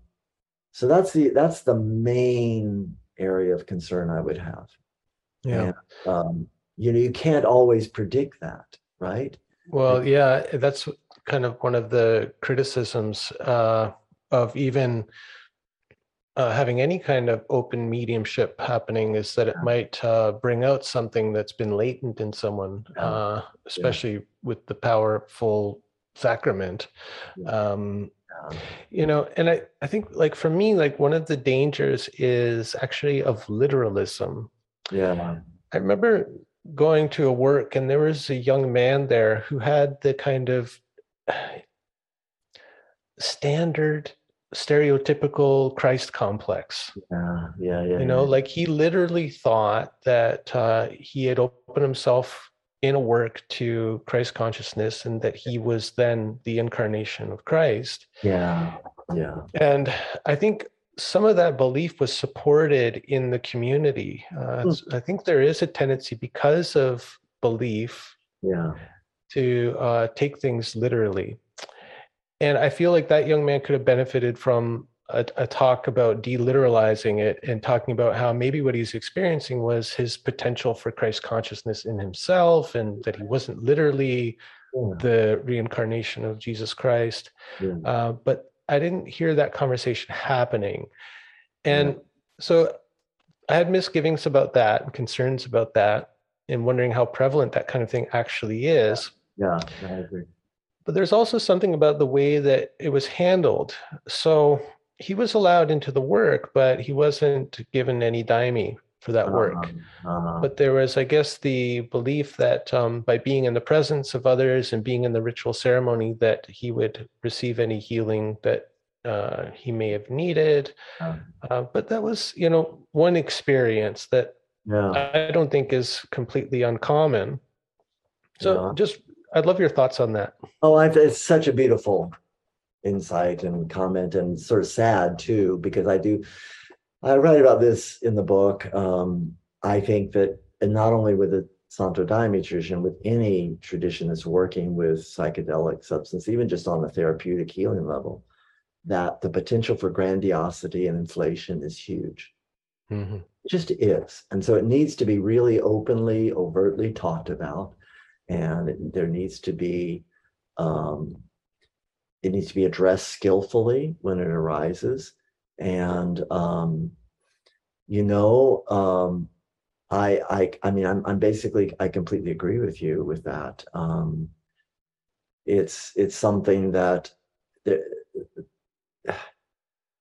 so that's the that's the main area of concern I would have. Yeah. And, um, you know, you can't always predict that, right? Well, yeah, that's kind of one of the criticisms uh, of even uh, having any kind of open mediumship happening is that it might uh, bring out something that's been latent in someone, uh, especially yeah. with the powerful sacrament. Um, you know, and I, I think like for me, like one of the dangers is actually of literalism. Yeah. I remember going to a work and there was a young man there who had the kind of standard stereotypical Christ complex. Yeah, yeah, yeah. You know, yeah. like he literally thought that uh, he had opened himself in a work to Christ consciousness and that he was then the incarnation of Christ. Yeah, yeah. And I think some of that belief was supported in the community. Uh, mm. I think there is a tendency because of belief yeah. to uh, take things literally and I feel like that young man could have benefited from a, a, talk about deliteralizing it and talking about how maybe what he's experiencing was his potential for Christ consciousness in himself and that he wasn't literally yeah. the reincarnation of Jesus Christ. Yeah. Uh, but I didn't hear that conversation happening. And yeah. so I had misgivings about that and concerns about that and wondering how prevalent that kind of thing actually is. Yeah, I agree but there's also something about the way that it was handled. So he was allowed into the work, but he wasn't given any daime for that work. Uh-huh. Uh-huh. But there was, I guess, the belief that um, by being in the presence of others and being in the ritual ceremony, that he would receive any healing that uh, he may have needed. Uh-huh. Uh, but that was, you know, one experience that yeah. I don't think is completely uncommon. So yeah. just I'd love your thoughts on that. Oh, I've, it's such a beautiful insight and comment, and sort of sad too, because I do. I write about this in the book. Um, I think that, and not only with the Santo Daime tradition, with any tradition that's working with psychedelic substance, even just on a therapeutic healing level, that the potential for grandiosity and inflation is huge. Mm-hmm. It just is. And so it needs to be really openly, overtly talked about and there needs to be um, it needs to be addressed skillfully when it arises. And um, you know um, I, I i mean I'm, I'm basically i completely agree with you with that. Um, it's it's something that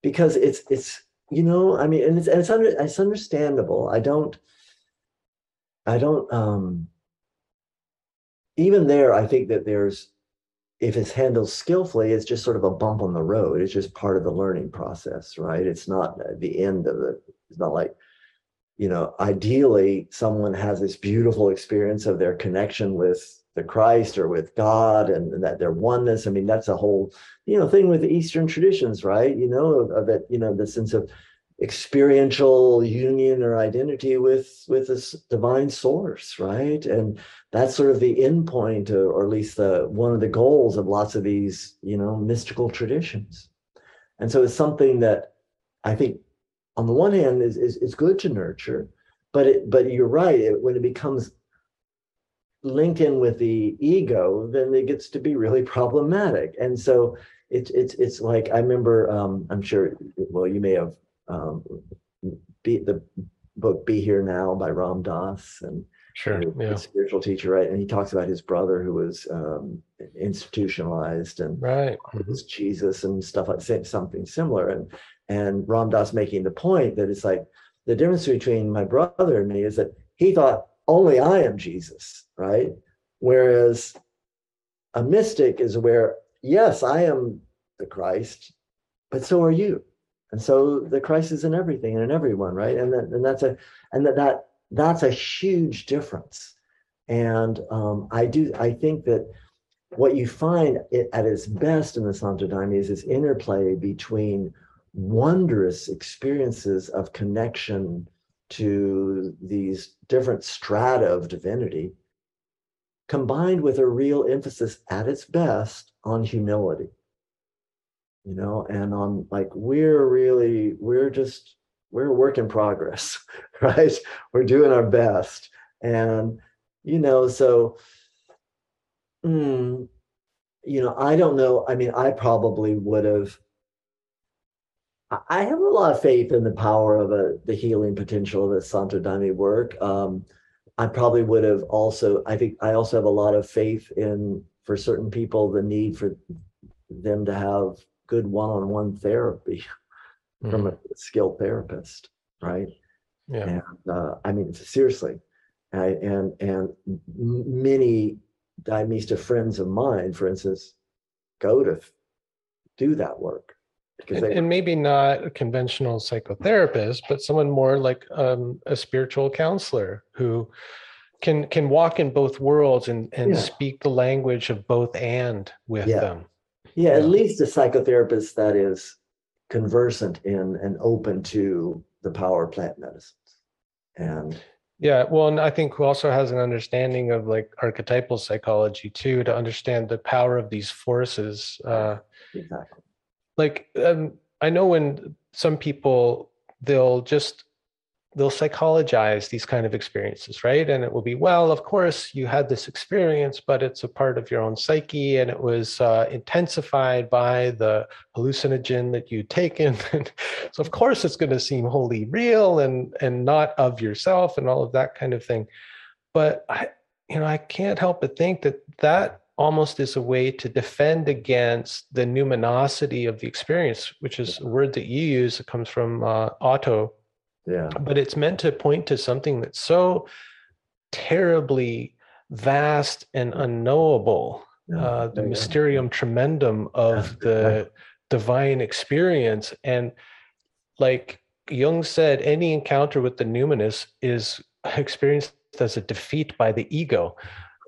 because it's it's you know i mean and it's and it's, under, it's understandable. I don't i don't um even there i think that there's if it's handled skillfully it's just sort of a bump on the road. It's just part of the learning process right? It's not the end of it. It's not like you know ideally someone has this beautiful experience of their connection with the christ or with god and, and that their oneness. I mean that's a whole you know thing with eastern traditions right? You know of, of it you know the sense of experiential union or identity with with this divine source right? And that's sort of the end point or, or at least the one of the goals of lots of these you know mystical traditions. And so it's something that i think on the one hand is is, is good to nurture but it but you're right it, when it becomes linked in with the ego then it gets to be really problematic. And so it's it's it's like i remember um i'm sure well you may have um, be the book "Be Here Now" by Ram Dass, and sure, yeah. spiritual teacher, right? And he talks about his brother who was um, institutionalized and right was Jesus and stuff like something similar. And and Ram Dass making the point that it's like the difference between my brother and me is that he thought only I am Jesus, right? Whereas a mystic is where yes, I am the Christ, but so are you and so the Christ is in everything and in everyone, right? And that, and that's a and that that that's a huge difference. And um, I do I think that what you find it, at its best in the Santo Daime is this interplay between wondrous experiences of connection to these different strata of divinity, combined with a real emphasis at its best on humility you know and i'm like we're really we're just we're a work in progress right? We're doing our best. And you know so mm, you know i don't know i mean i probably would have i have a lot of faith in the power of a, the healing potential of the santo daime work. Um, i probably would have also i think i also have a lot of faith in for certain people the need for them to have good one-on-one therapy mm-hmm. from a skilled therapist, right? Yeah. And uh, I mean, seriously, I, and and many Daimista friends of mine, for instance, go to do that work. And, they, and, maybe not a conventional psychotherapist, but someone more like um, a spiritual counselor who can can walk in both worlds and and yeah. speak the language of both and with yeah. them yeah, at least a psychotherapist that is conversant in and open to the power of plant medicines. And yeah, well, and I think who also has an understanding of like archetypal psychology too, to understand the power of these forces. Uh, exactly. Like, um, I know when some people they'll just they'll psychologize these kind of experiences, right? And it will be, well, of course, you had this experience, but it's a part of your own psyche, and it was uh, intensified by the hallucinogen that you'd taken. so, of course, it's going to seem wholly real and and not of yourself, and all of that kind of thing. But I, you know, I can't help but think that that almost is a way to defend against the numinosity of the experience, which is a word that you use. It comes from uh, Otto yeah. But it's meant to point to something that's so terribly vast and unknowable. Yeah. Uh, the yeah. mysterium tremendum of yeah. the divine experience. And like Jung said, any encounter with the numinous is experienced as a defeat by the ego.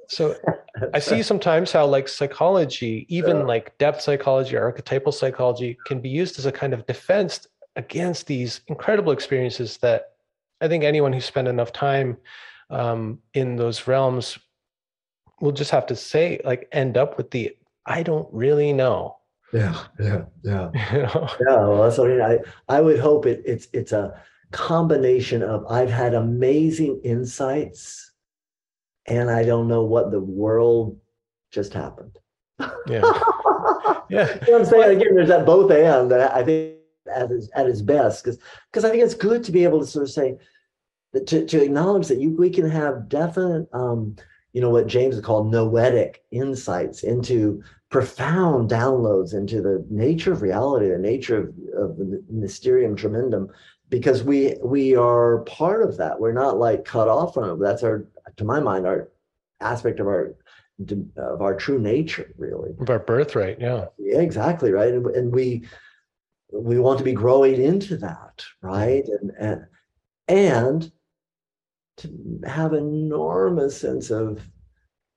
So I see sometimes how like psychology, even like depth psychology or archetypal psychology, can be used as a kind of defense against these incredible experiences that I think anyone who spent enough time um, in those realms will just have to say, like, end up with the I don't really know. Yeah, yeah, yeah. you know? Yeah, well, that's what I mean. I, I would hope it, it's it's a combination of I've had amazing insights and I don't know what the world just happened. Yeah. yeah. You know I'm saying? Again, there's that both and that I think at its, at its best because because I think it's good to be able to sort of say to, to acknowledge that you we can have definite um, you know what James would call noetic insights into profound downloads into the nature of reality, the nature of, of the mysterium tremendum, because we we are part of that. We're not like cut off from it. That's our, to my mind, our aspect of our of our true nature, really. Of our birthright, yeah. Yeah, exactly, right. And, and we we want to be growing into that, right? And and and to have enormous sense of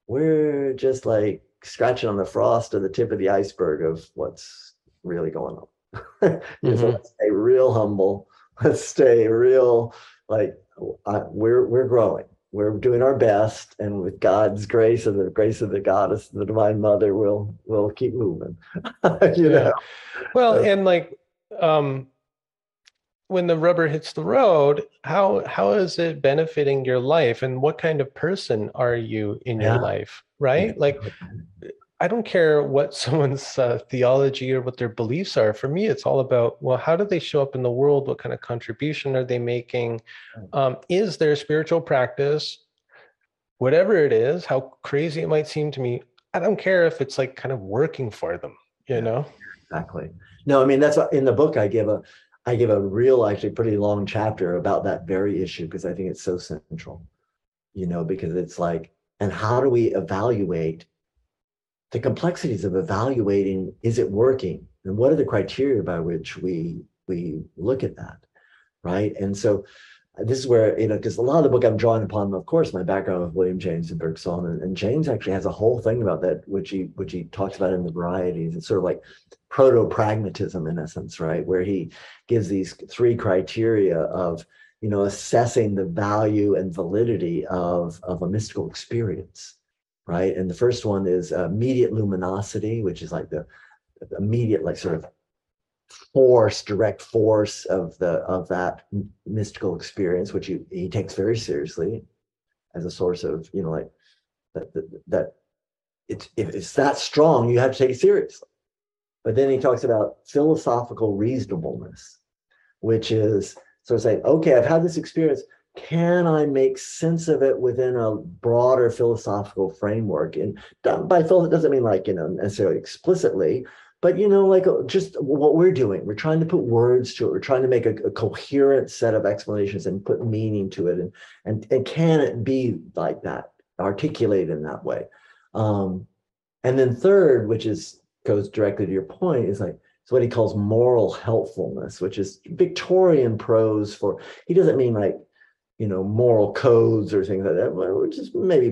we're just like scratching on the frost of the tip of the iceberg of what's really going on. mm-hmm. so let's stay real humble. Let's stay real like uh, we're we're growing. We're doing our best, and with God's grace and the grace of the Goddess, the Divine Mother, we'll we'll keep moving. you yeah. know. Well, uh, and like um when the rubber hits the road, how how is it benefiting your life and what kind of person are you in yeah. your life, right? Yeah. Like I don't care what someone's uh, theology or what their beliefs are. For me, it's all about well, how do they show up in the world? What kind of contribution are they making? Um, is their spiritual practice, whatever it is, how crazy it might seem to me, I don't care if it's like kind of working for them, you know? Exactly. No, I mean that's what, in the book I give a I give a real, actually, pretty long chapter about that very issue because I think it's so central, you know, because it's like, and how do we evaluate the complexities of evaluating is it working? And what are the criteria by which we we look at that right? And so this is where you know because a lot of the book i'm drawing upon of course my background with william james and bergson and, and, james actually has a whole thing about that which he which he talks about in the varieties. It's sort of like proto-pragmatism in essence right? Where he gives these three criteria of you know assessing the value and validity of of a mystical experience right? And the first one is uh, immediate luminosity which is like the immediate like sort of force, direct force of the of that mystical experience, which he, he takes very seriously as a source of, you know, like that that, that it's if it's that strong, you have to take it seriously. But then he talks about philosophical reasonableness, which is sort of saying, okay, I've had this experience. Can I make sense of it within a broader philosophical framework? And by phil, it doesn't mean like you know necessarily explicitly, but you know like uh, just what we're doing we're trying to put words to it we're trying to make a, a, coherent set of explanations and put meaning to it and and, and can it be like that articulated in that way? Um, and then third which is goes directly to your point is like it's what he calls moral helpfulness which is victorian prose for he doesn't mean like you know moral codes or things like that which is maybe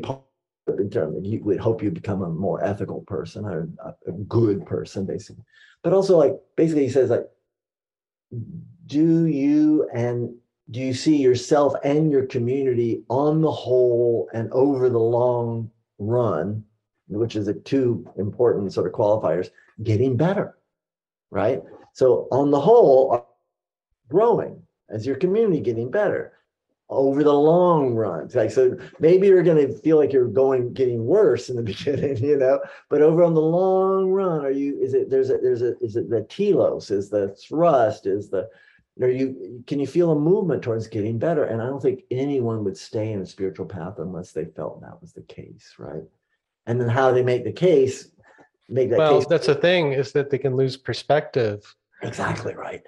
in terms of you would hope you become a more ethical person or a good person basically. But also like basically he says like do you and do you see yourself and your community on the whole and over the long run which is a two important sort of qualifiers getting better? Right? So on the whole growing as your community getting better over the long run. Like so maybe you're gonna feel like you're going getting worse in the beginning, you know, but over on the long run, are you is it there's a there's a is it the telos, is the thrust, is the are you can you feel a movement towards getting better? And I don't think anyone would stay in a spiritual path unless they felt that was the case, right? And then how they make the case, make that well, case. that's the thing, is that they can lose perspective. Exactly right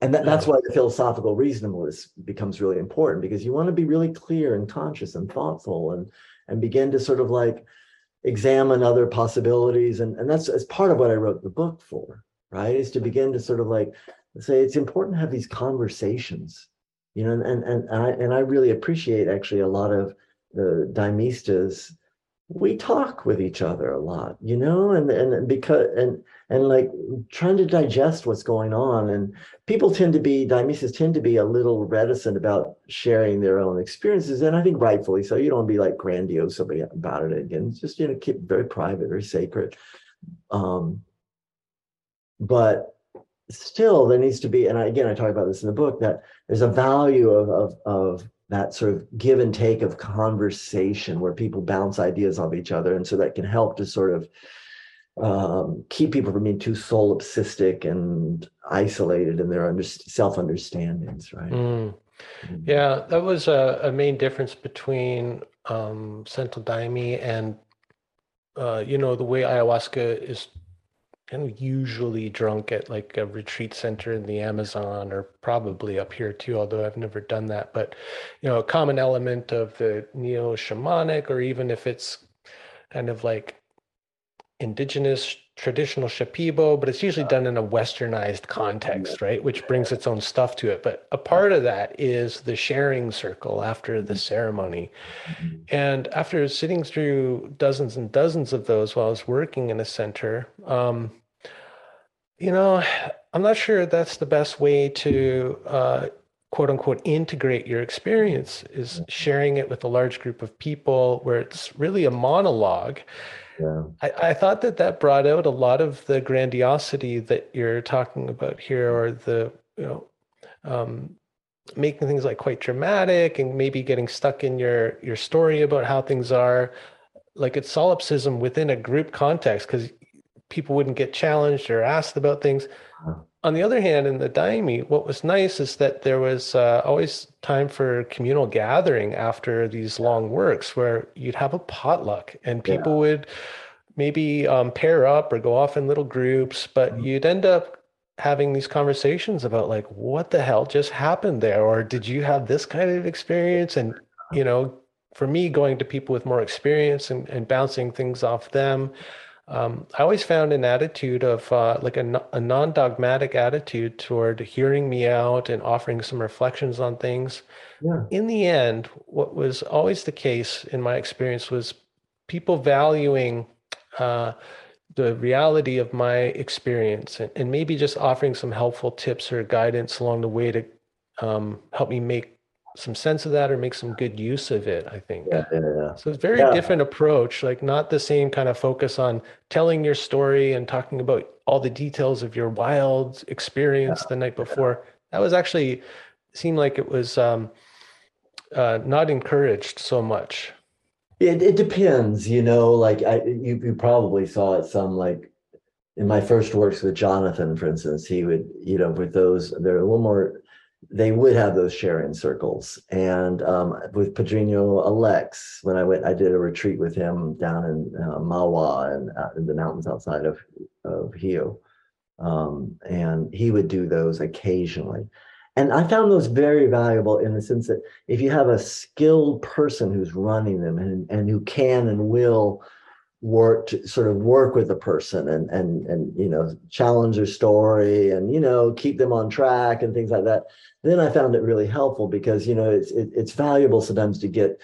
and that, that's why the philosophical reasonableness becomes really important because you want to be really clear and conscious and thoughtful and and begin to sort of like examine other possibilities. And and that's as part of what i wrote the book for right? Is to begin to sort of like say it's important to have these conversations you know and and, and i and i really appreciate actually a lot of the daimistas we talk with each other a lot you know and and because and and like trying to digest what's going on and people tend to be daimistas tend to be a little reticent about sharing their own experiences and i think rightfully so. You don't be like grandiose about it again. It's just you know keep very private very sacred. Um but still there needs to be and I, again i talk about this in the book that there's a value of of of that sort of give and take of conversation where people bounce ideas off each other and so that can help to sort of um, keep people from being too solipsistic and isolated in their under, self-understandings right mm. mm. yeah that was a, a, main difference between um, Santo Daime and uh, you know the way ayahuasca is kind of usually drunk at like a retreat center in the Amazon or probably up here too, although I've never done that. But you know, a common element of the neo shamanic, or even if it's kind of like indigenous traditional shipibo, but it's usually done in a westernized context, right? Which brings its own stuff to it. But a part of that is the sharing circle after the ceremony. And after sitting through dozens and dozens of those while I was working in a center, um, you know, I'm not sure that's the best way to uh, quote unquote integrate your experience is sharing it with a large group of people where it's really a monologue I, I, thought that that brought out a lot of the grandiosity that you're talking about here, or the you know, um, making things like quite dramatic and maybe getting stuck in your your story about how things are. Like it's solipsism within a group context because people wouldn't get challenged or asked about things. On the other hand, in the Daime, what was nice is that there was uh, always time for communal gathering after these long works where you'd have a potluck and people yeah. would maybe um, pair up or go off in little groups, but mm-hmm. you'd end up having these conversations about like, what the hell just happened there? Or did you have this kind of experience? And, you know, for me, going to people with more experience and, and bouncing things off them, um, I always found an attitude of uh, like a, a non dogmatic attitude toward hearing me out and offering some reflections on things. Yeah. In the end, what was always the case in my experience was people valuing uh, the reality of my experience and, and, maybe just offering some helpful tips or guidance along the way to um, help me make some sense of that or make some good use of it i think yeah, yeah, yeah. so it's very yeah. different approach like not the same kind of focus on telling your story and talking about all the details of your wild experience the night before that was actually seemed like it was um, uh, not encouraged so much it, it depends you know like i you, you probably saw it some like in my first works with jonathan for instance he would you know with those they're a little more they would have those sharing circles. And um, with Padrinho Alex, when I went, I did a retreat with him down in uh, Mauá and uh, in the mountains outside of of Rio, um, and he would do those occasionally. And I found those very valuable in the sense that if you have a skilled person who's running them and, and who can and will work to sort of work with the person and and and you know challenge their story and you know keep them on track and things like that then i found it really helpful because you know it's it, it's valuable sometimes to get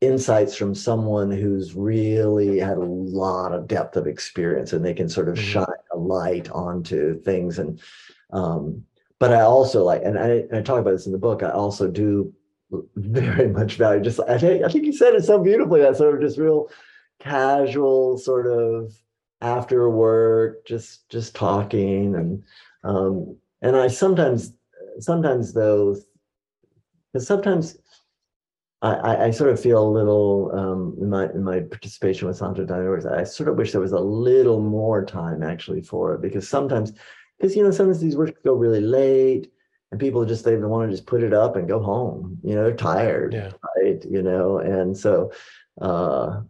insights from someone who's really had a lot of depth of experience and they can sort of mm-hmm. shine a light onto things and um but i also like and I, and I talk about this in the book i also do very much value just i think i think you said it so beautifully that sort of just real casual sort of after work, just just talking and um, and I sometimes sometimes though because sometimes I, I, sort of feel a little um, in my in my participation with Santo Daime. I sort of wish there was a little more time actually for it because sometimes because you know sometimes these works go really late and people just they want to just put it up and go home. You know, they're tired, yeah. right? You know, and so uh,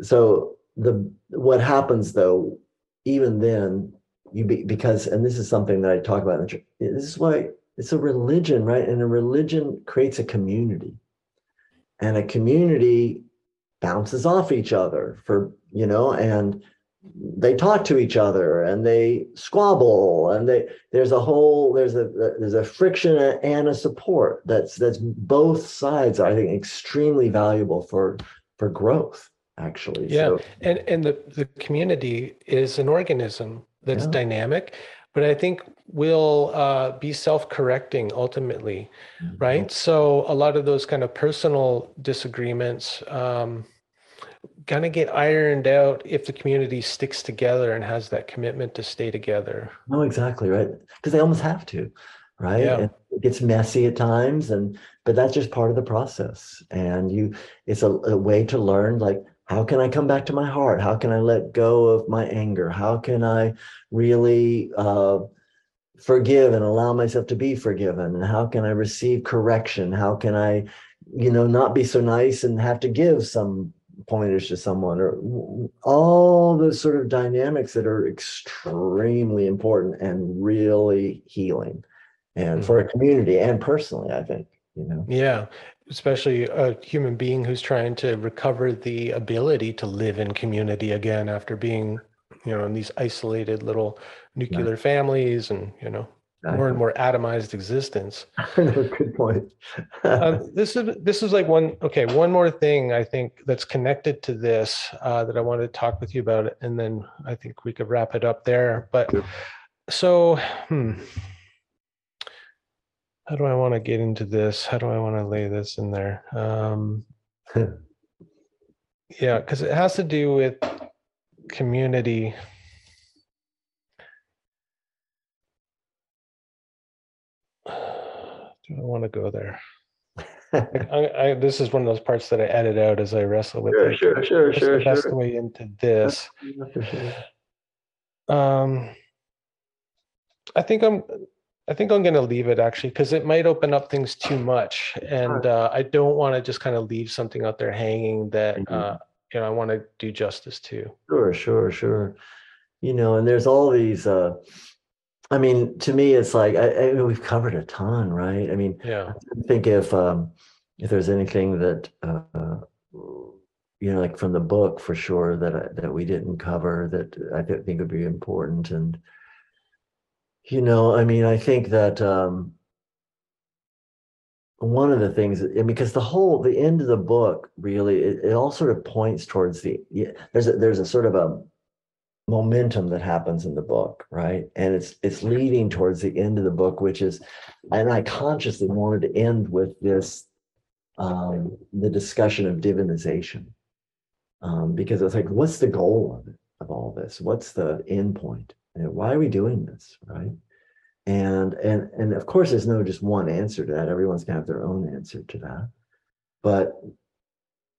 so the what happens though even then you be because and this is something that i talk about in the church this is why it's a religion right? And a religion creates a community. And a community bounces off each other for you know and they talk to each other and they squabble and they there's a whole there's a there's a friction and a support that's that's both sides i think extremely valuable for for growth actually. Yeah, so, and and the the community is an organism that's yeah. dynamic, but I think will uh, be self-correcting ultimately, mm-hmm. right? So a lot of those kind of personal disagreements. Um, kind of get ironed out if the community sticks together and has that commitment to stay together. No, exactly right. Because they almost have to, right? Yeah. And it gets messy at times, and but that's just part of the process. And you, it's a, a way to learn, like how can I come back to my heart? How can I let go of my anger? How can I really uh, forgive and allow myself to be forgiven? And How can I receive correction? How can I, you know, not be so nice and have to give some pointers to someone or all those sort of dynamics that are extremely important and really healing and mm-hmm. for a community and personally i think you know yeah especially a human being who's trying to recover the ability to live in community again after being you know in these isolated little nuclear families and you know more and more atomized existence. Good point. uh, this is this is like one okay. One more thing I think that's connected to this uh, that I wanted to talk with you about, and then I think we could wrap it up there. But so, hmm, how do I want to get into this? How do I want to lay this in there? Um, yeah, because it has to do with community do I want to go there? I, I, this is one of those parts that I edit out as I wrestle with sure, it. Sure, sure, What's sure, the best way into this. Um, I think I'm. I think I'm going to leave it actually because it might open up things too much, and uh, I don't want to just kind of leave something out there hanging that mm-hmm. uh, you know I want to do justice to. Sure, sure, sure. You know, and there's all these. Uh, I mean, to me, it's like I, I mean, we've covered a ton, right? I mean, yeah. I think if um, if there's anything that uh, you know, like from the book, for sure that I, that we didn't cover that I think would be important, and you know, I mean, I think that um, one of the things, mean, because the whole the end of the book really it, it all sort of points towards the there's a, there's a sort of a momentum that happens in the book right? And it's it's leading towards the end of the book which is and i consciously wanted to end with this um the discussion of divinization. Um because it's like what's the goal of it of all this? What's the end point and why are we doing this right? And and and of course there's no just one answer to that. Everyone's gonna have their own answer to that. But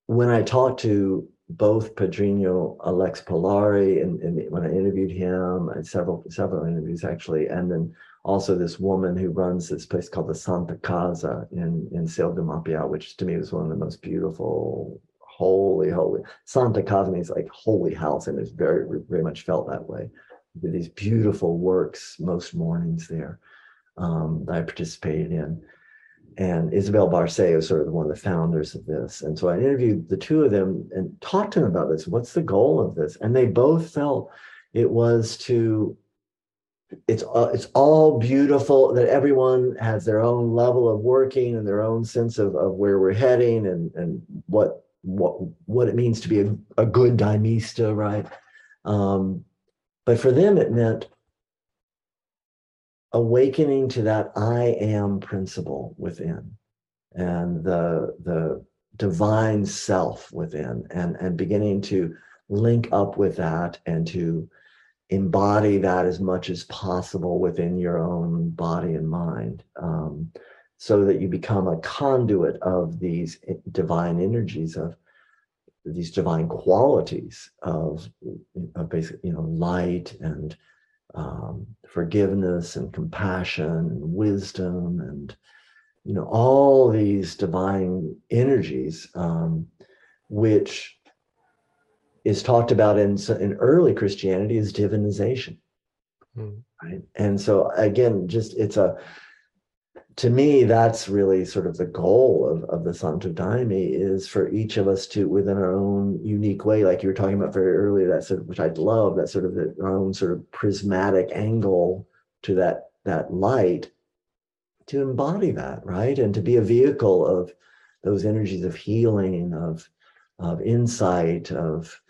when i talk to both Padrinho Alex Polari and, and, when I interviewed him and several several interviews actually, and then also this woman who runs this place called the Santa Casa in in Céu do Mapiá, which to me was one of the most beautiful, holy, holy Santa Casa means like holy house, and it's very very much felt that way. These beautiful works most mornings there um, that I participated in and Isabel Barceo is sort of one of the founders of this. And so I interviewed the two of them and talked to them about this. What's the goal of this? And they both felt it was to it's uh, it's all beautiful that everyone has their own level of working and their own sense of, of where we're heading and and what what what it means to be a, a good daimista, right? Um, but for them, it meant awakening to that I am principle within and the the divine self within and and beginning to link up with that and to embody that as much as possible within your own body and mind um, so that you become a conduit of these divine energies of these divine qualities of, of basic you know light and um, forgiveness and compassion and wisdom and you know all these divine energies um, which is talked about in in early christianity as divinization mm. right and so again just it's a to me, that's really sort of the goal of, of the Santo Daime is for each of us to, within our own unique way, like you were talking about very early, that sort of, which I'd love, that sort of the, our own sort of prismatic angle to that that light, to embody that, right, and to be a vehicle of those energies of healing, of of insight, of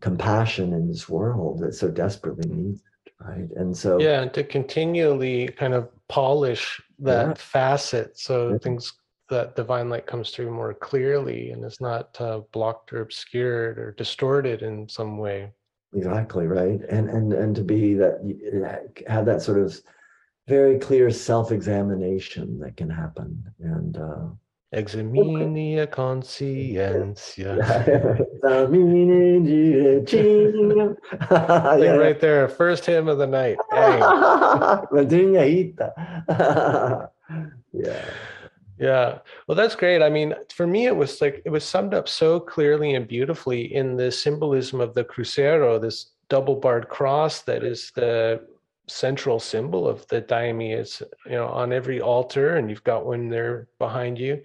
compassion in this world that so desperately needs right and so yeah and to continually kind of polish that yeah. facet so yeah. things that divine light comes through more clearly and is not uh, blocked or obscured or distorted in some way exactly right and and and to be that have that sort of very clear self-examination that can happen and uh Examinia consciencia. yeah. right there, first hymn of the night. yeah. Yeah. Well, that's great. I mean, for me, it was like it was summed up so clearly and beautifully in the symbolism of the cruzeiro, this double barred cross that is the central symbol of the daime. is you know on every altar, and you've got one there behind you.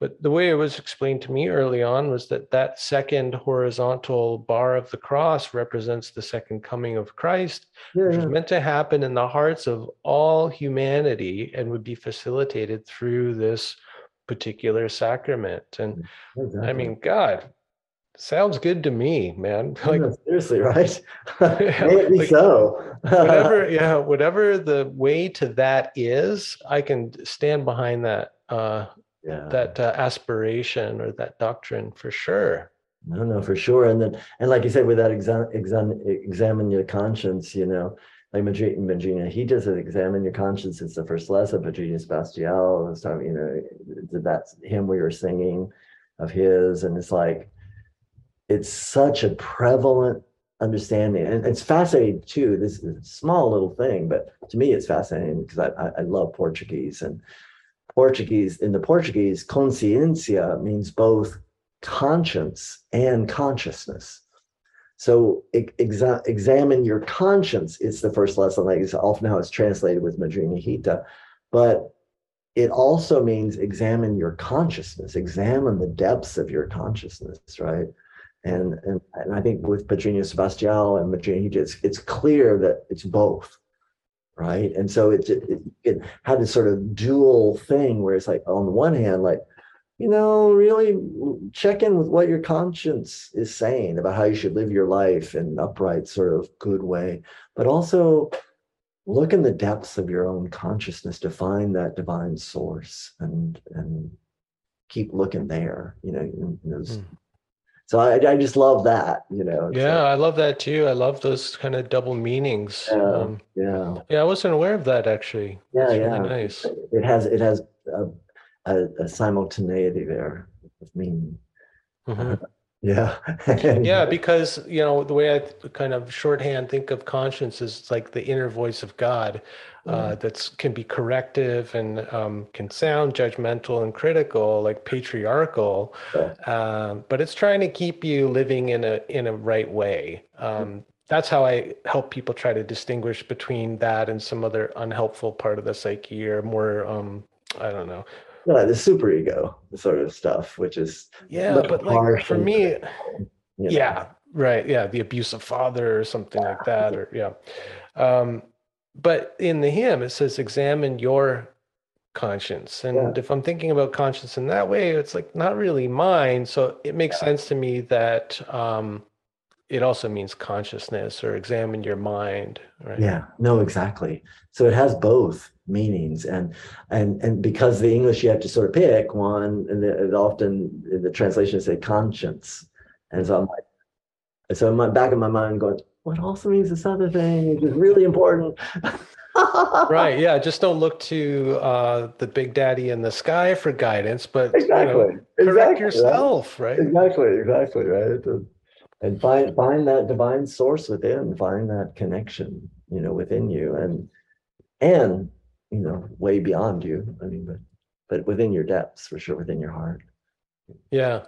But the way it was explained to me early on was that that second horizontal bar of the cross represents the second coming of Christ, Yeah, which was meant to happen in the hearts of all humanity and would be facilitated through this particular sacrament. And I mean, God, sounds good to me, man. Like No, seriously, right? Yeah, May it be like, so. whatever, yeah, whatever the way to that is, I can stand behind that uh yeah. that uh, aspiration or that doctrine for sure. No, no, for sure. And then, and like you said, with that exam, exam, examine your conscience, you know, like Magina, he does it, examine your conscience. It's the first lesson. Padrinho Sebastião was talking, you know, that's him we were singing of his. And it's like, it's such a prevalent understanding. And it's fascinating too. This is a small little thing, but to me, it's fascinating because I, I, love Portuguese and Portuguese, in the Portuguese, consciência means both conscience and consciousness. So exa- examine your conscience is the first lesson, like it's often how it's translated with Madrinha Rita, but it also means examine your consciousness, examine the depths of your consciousness, right? And and, and I think with Padrinho Sebastião and Rita, it's, it's clear that it's both, right? And so it's, it, it, it had this sort of dual thing where it's like, on the one hand, like, you know, really check in with what your conscience is saying about how you should live your life in an upright, sort of good way, but also look in the depths of your own consciousness to find that divine source and and keep looking there. You know, know, Hmm. So I, I just love that. You know, Yeah, like, I love that too. I love those kind of double meanings. yeah, Um, yeah. yeah, I wasn't aware of that actually. Yeah, That's yeah. really nice. It has it has a, a, a simultaneity there of meaning. Mhm. Yeah. Yeah, because you know the way I kind of shorthand think of conscience is like the inner voice of God, uh, that's can be corrective and um, can sound judgmental and critical, like patriarchal, Yeah. um, but it's trying to keep you living in a in a right way. Um, that's how I help people try to distinguish between that and some other unhelpful part of the psyche or more um, I don't know. Yeah, the superego sort of stuff, which is Yeah, but like for and me, you know, yeah right yeah the abusive father or something like that or yeah. Um but in the hymn it says examine your conscience. And Yeah. if i'm thinking about conscience in that way it's like not really mine. So it makes sense to me that um it also means consciousness or examine your mind right? Yeah, no, exactly. So it has both meanings, and and and because the English you have to sort of pick one, and it often the translation say conscience, and so I'm like, so in my back of my mind going, what also means this other thing, which is really important. right yeah just don't look to uh the big daddy in the sky for guidance but you know, Exactly. correct Exactly, yourself right Exactly, exactly, right. And- And find find that divine source within, find that connection, you know, within you, and and you know, way beyond you. I mean, but but within your depths, for sure, within your heart. Yeah.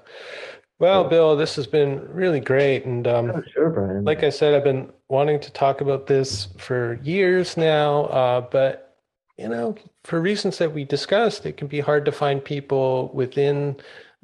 Well, Yeah. Bill, this has been really great. And Oh, um, sure, Brian. like I said, I've been wanting to talk about this for years now. Uh, but, you know, for reasons that we discussed, it can be hard to find people within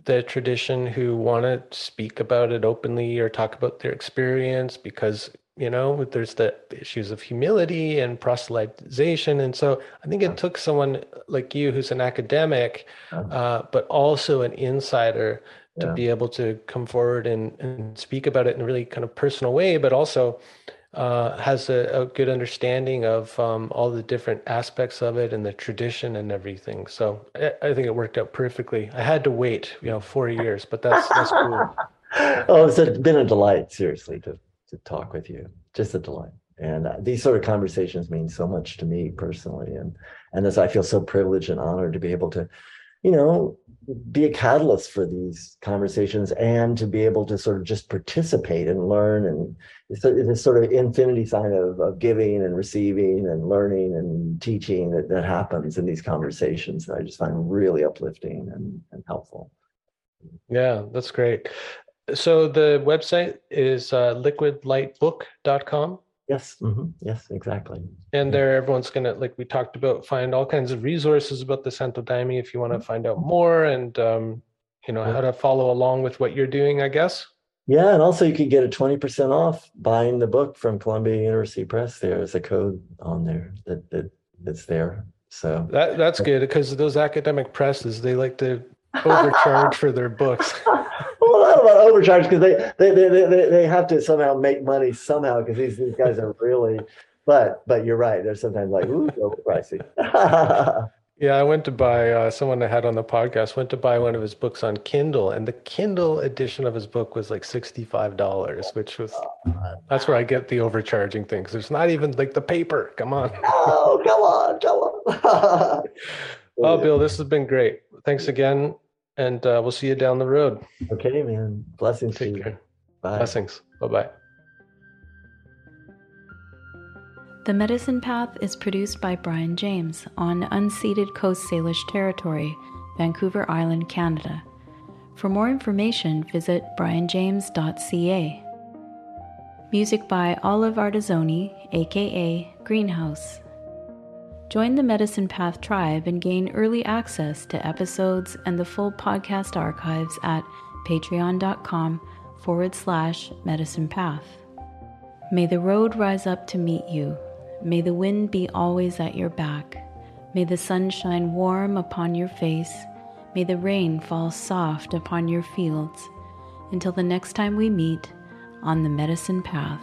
the tradition who want to speak about it openly or talk about their experience because, you know, there's the issues of humility and proselytization. And so I think it took someone like you who's an academic, uh, but also an insider to Yeah. be able to come forward and, and speak about it in a really kind of personal way, but also uh, has a, a good understanding of um, all the different aspects of it and the tradition and everything. So I, I think it worked out perfectly. I had to wait, you know, four years, but that's that's cool. oh, it's been a delight, seriously, to to talk with you. Just a delight. And uh, these sort of conversations mean so much to me personally, and and as I feel so privileged and honored to be able to you know, be a catalyst for these conversations and to be able to sort of just participate and learn and it's a, it's a sort of infinity sign of, of giving and receiving and learning and teaching that, that happens in these conversations that i just find really uplifting and, and helpful yeah that's great so the website is uh, liquidlightbook.com Yes. Mm-hmm. Yes, exactly. And there, everyone's gonna like we talked about, find all kinds of resources about the Santo Daime if you want to find out more, and um, you know how to follow along with what you're doing. I guess. Yeah, and also you could get a twenty percent off buying the book from Columbia University Press. There's a code on there that, that that's there. So that that's good because those academic presses they like to overcharge for their books. well, not about overcharge because they, they they, they they have to somehow make money somehow because these these guys are really. But but you're right. They're sometimes like ooh, pricey. yeah, I went to buy uh, someone I had on the podcast went to buy one of his books on Kindle, and the Kindle edition of his book was like sixty five dollars, which was that's where I get the overcharging thing because it's not even like the paper. Come on. oh, come on, come on. oh, Bill, this has been great. Thanks again and uh, we'll see you down the road. Okay, man. Blessings Take to care. you. Bye. Blessings. Bye bye. The Medicine Path is produced by Brian James on unceded Coast Salish territory, Vancouver Island, Canada. For more information, visit brianjames.ca. Music by Olive Artesoni, aka Greenhouse. Join the Medicine Path tribe and gain early access to episodes and the full podcast archives at patreon.com forward slash medicine path. May the road rise up to meet you. May the wind be always at your back. May the sun shine warm upon your face. May the rain fall soft upon your fields. Until the next time we meet on the medicine path.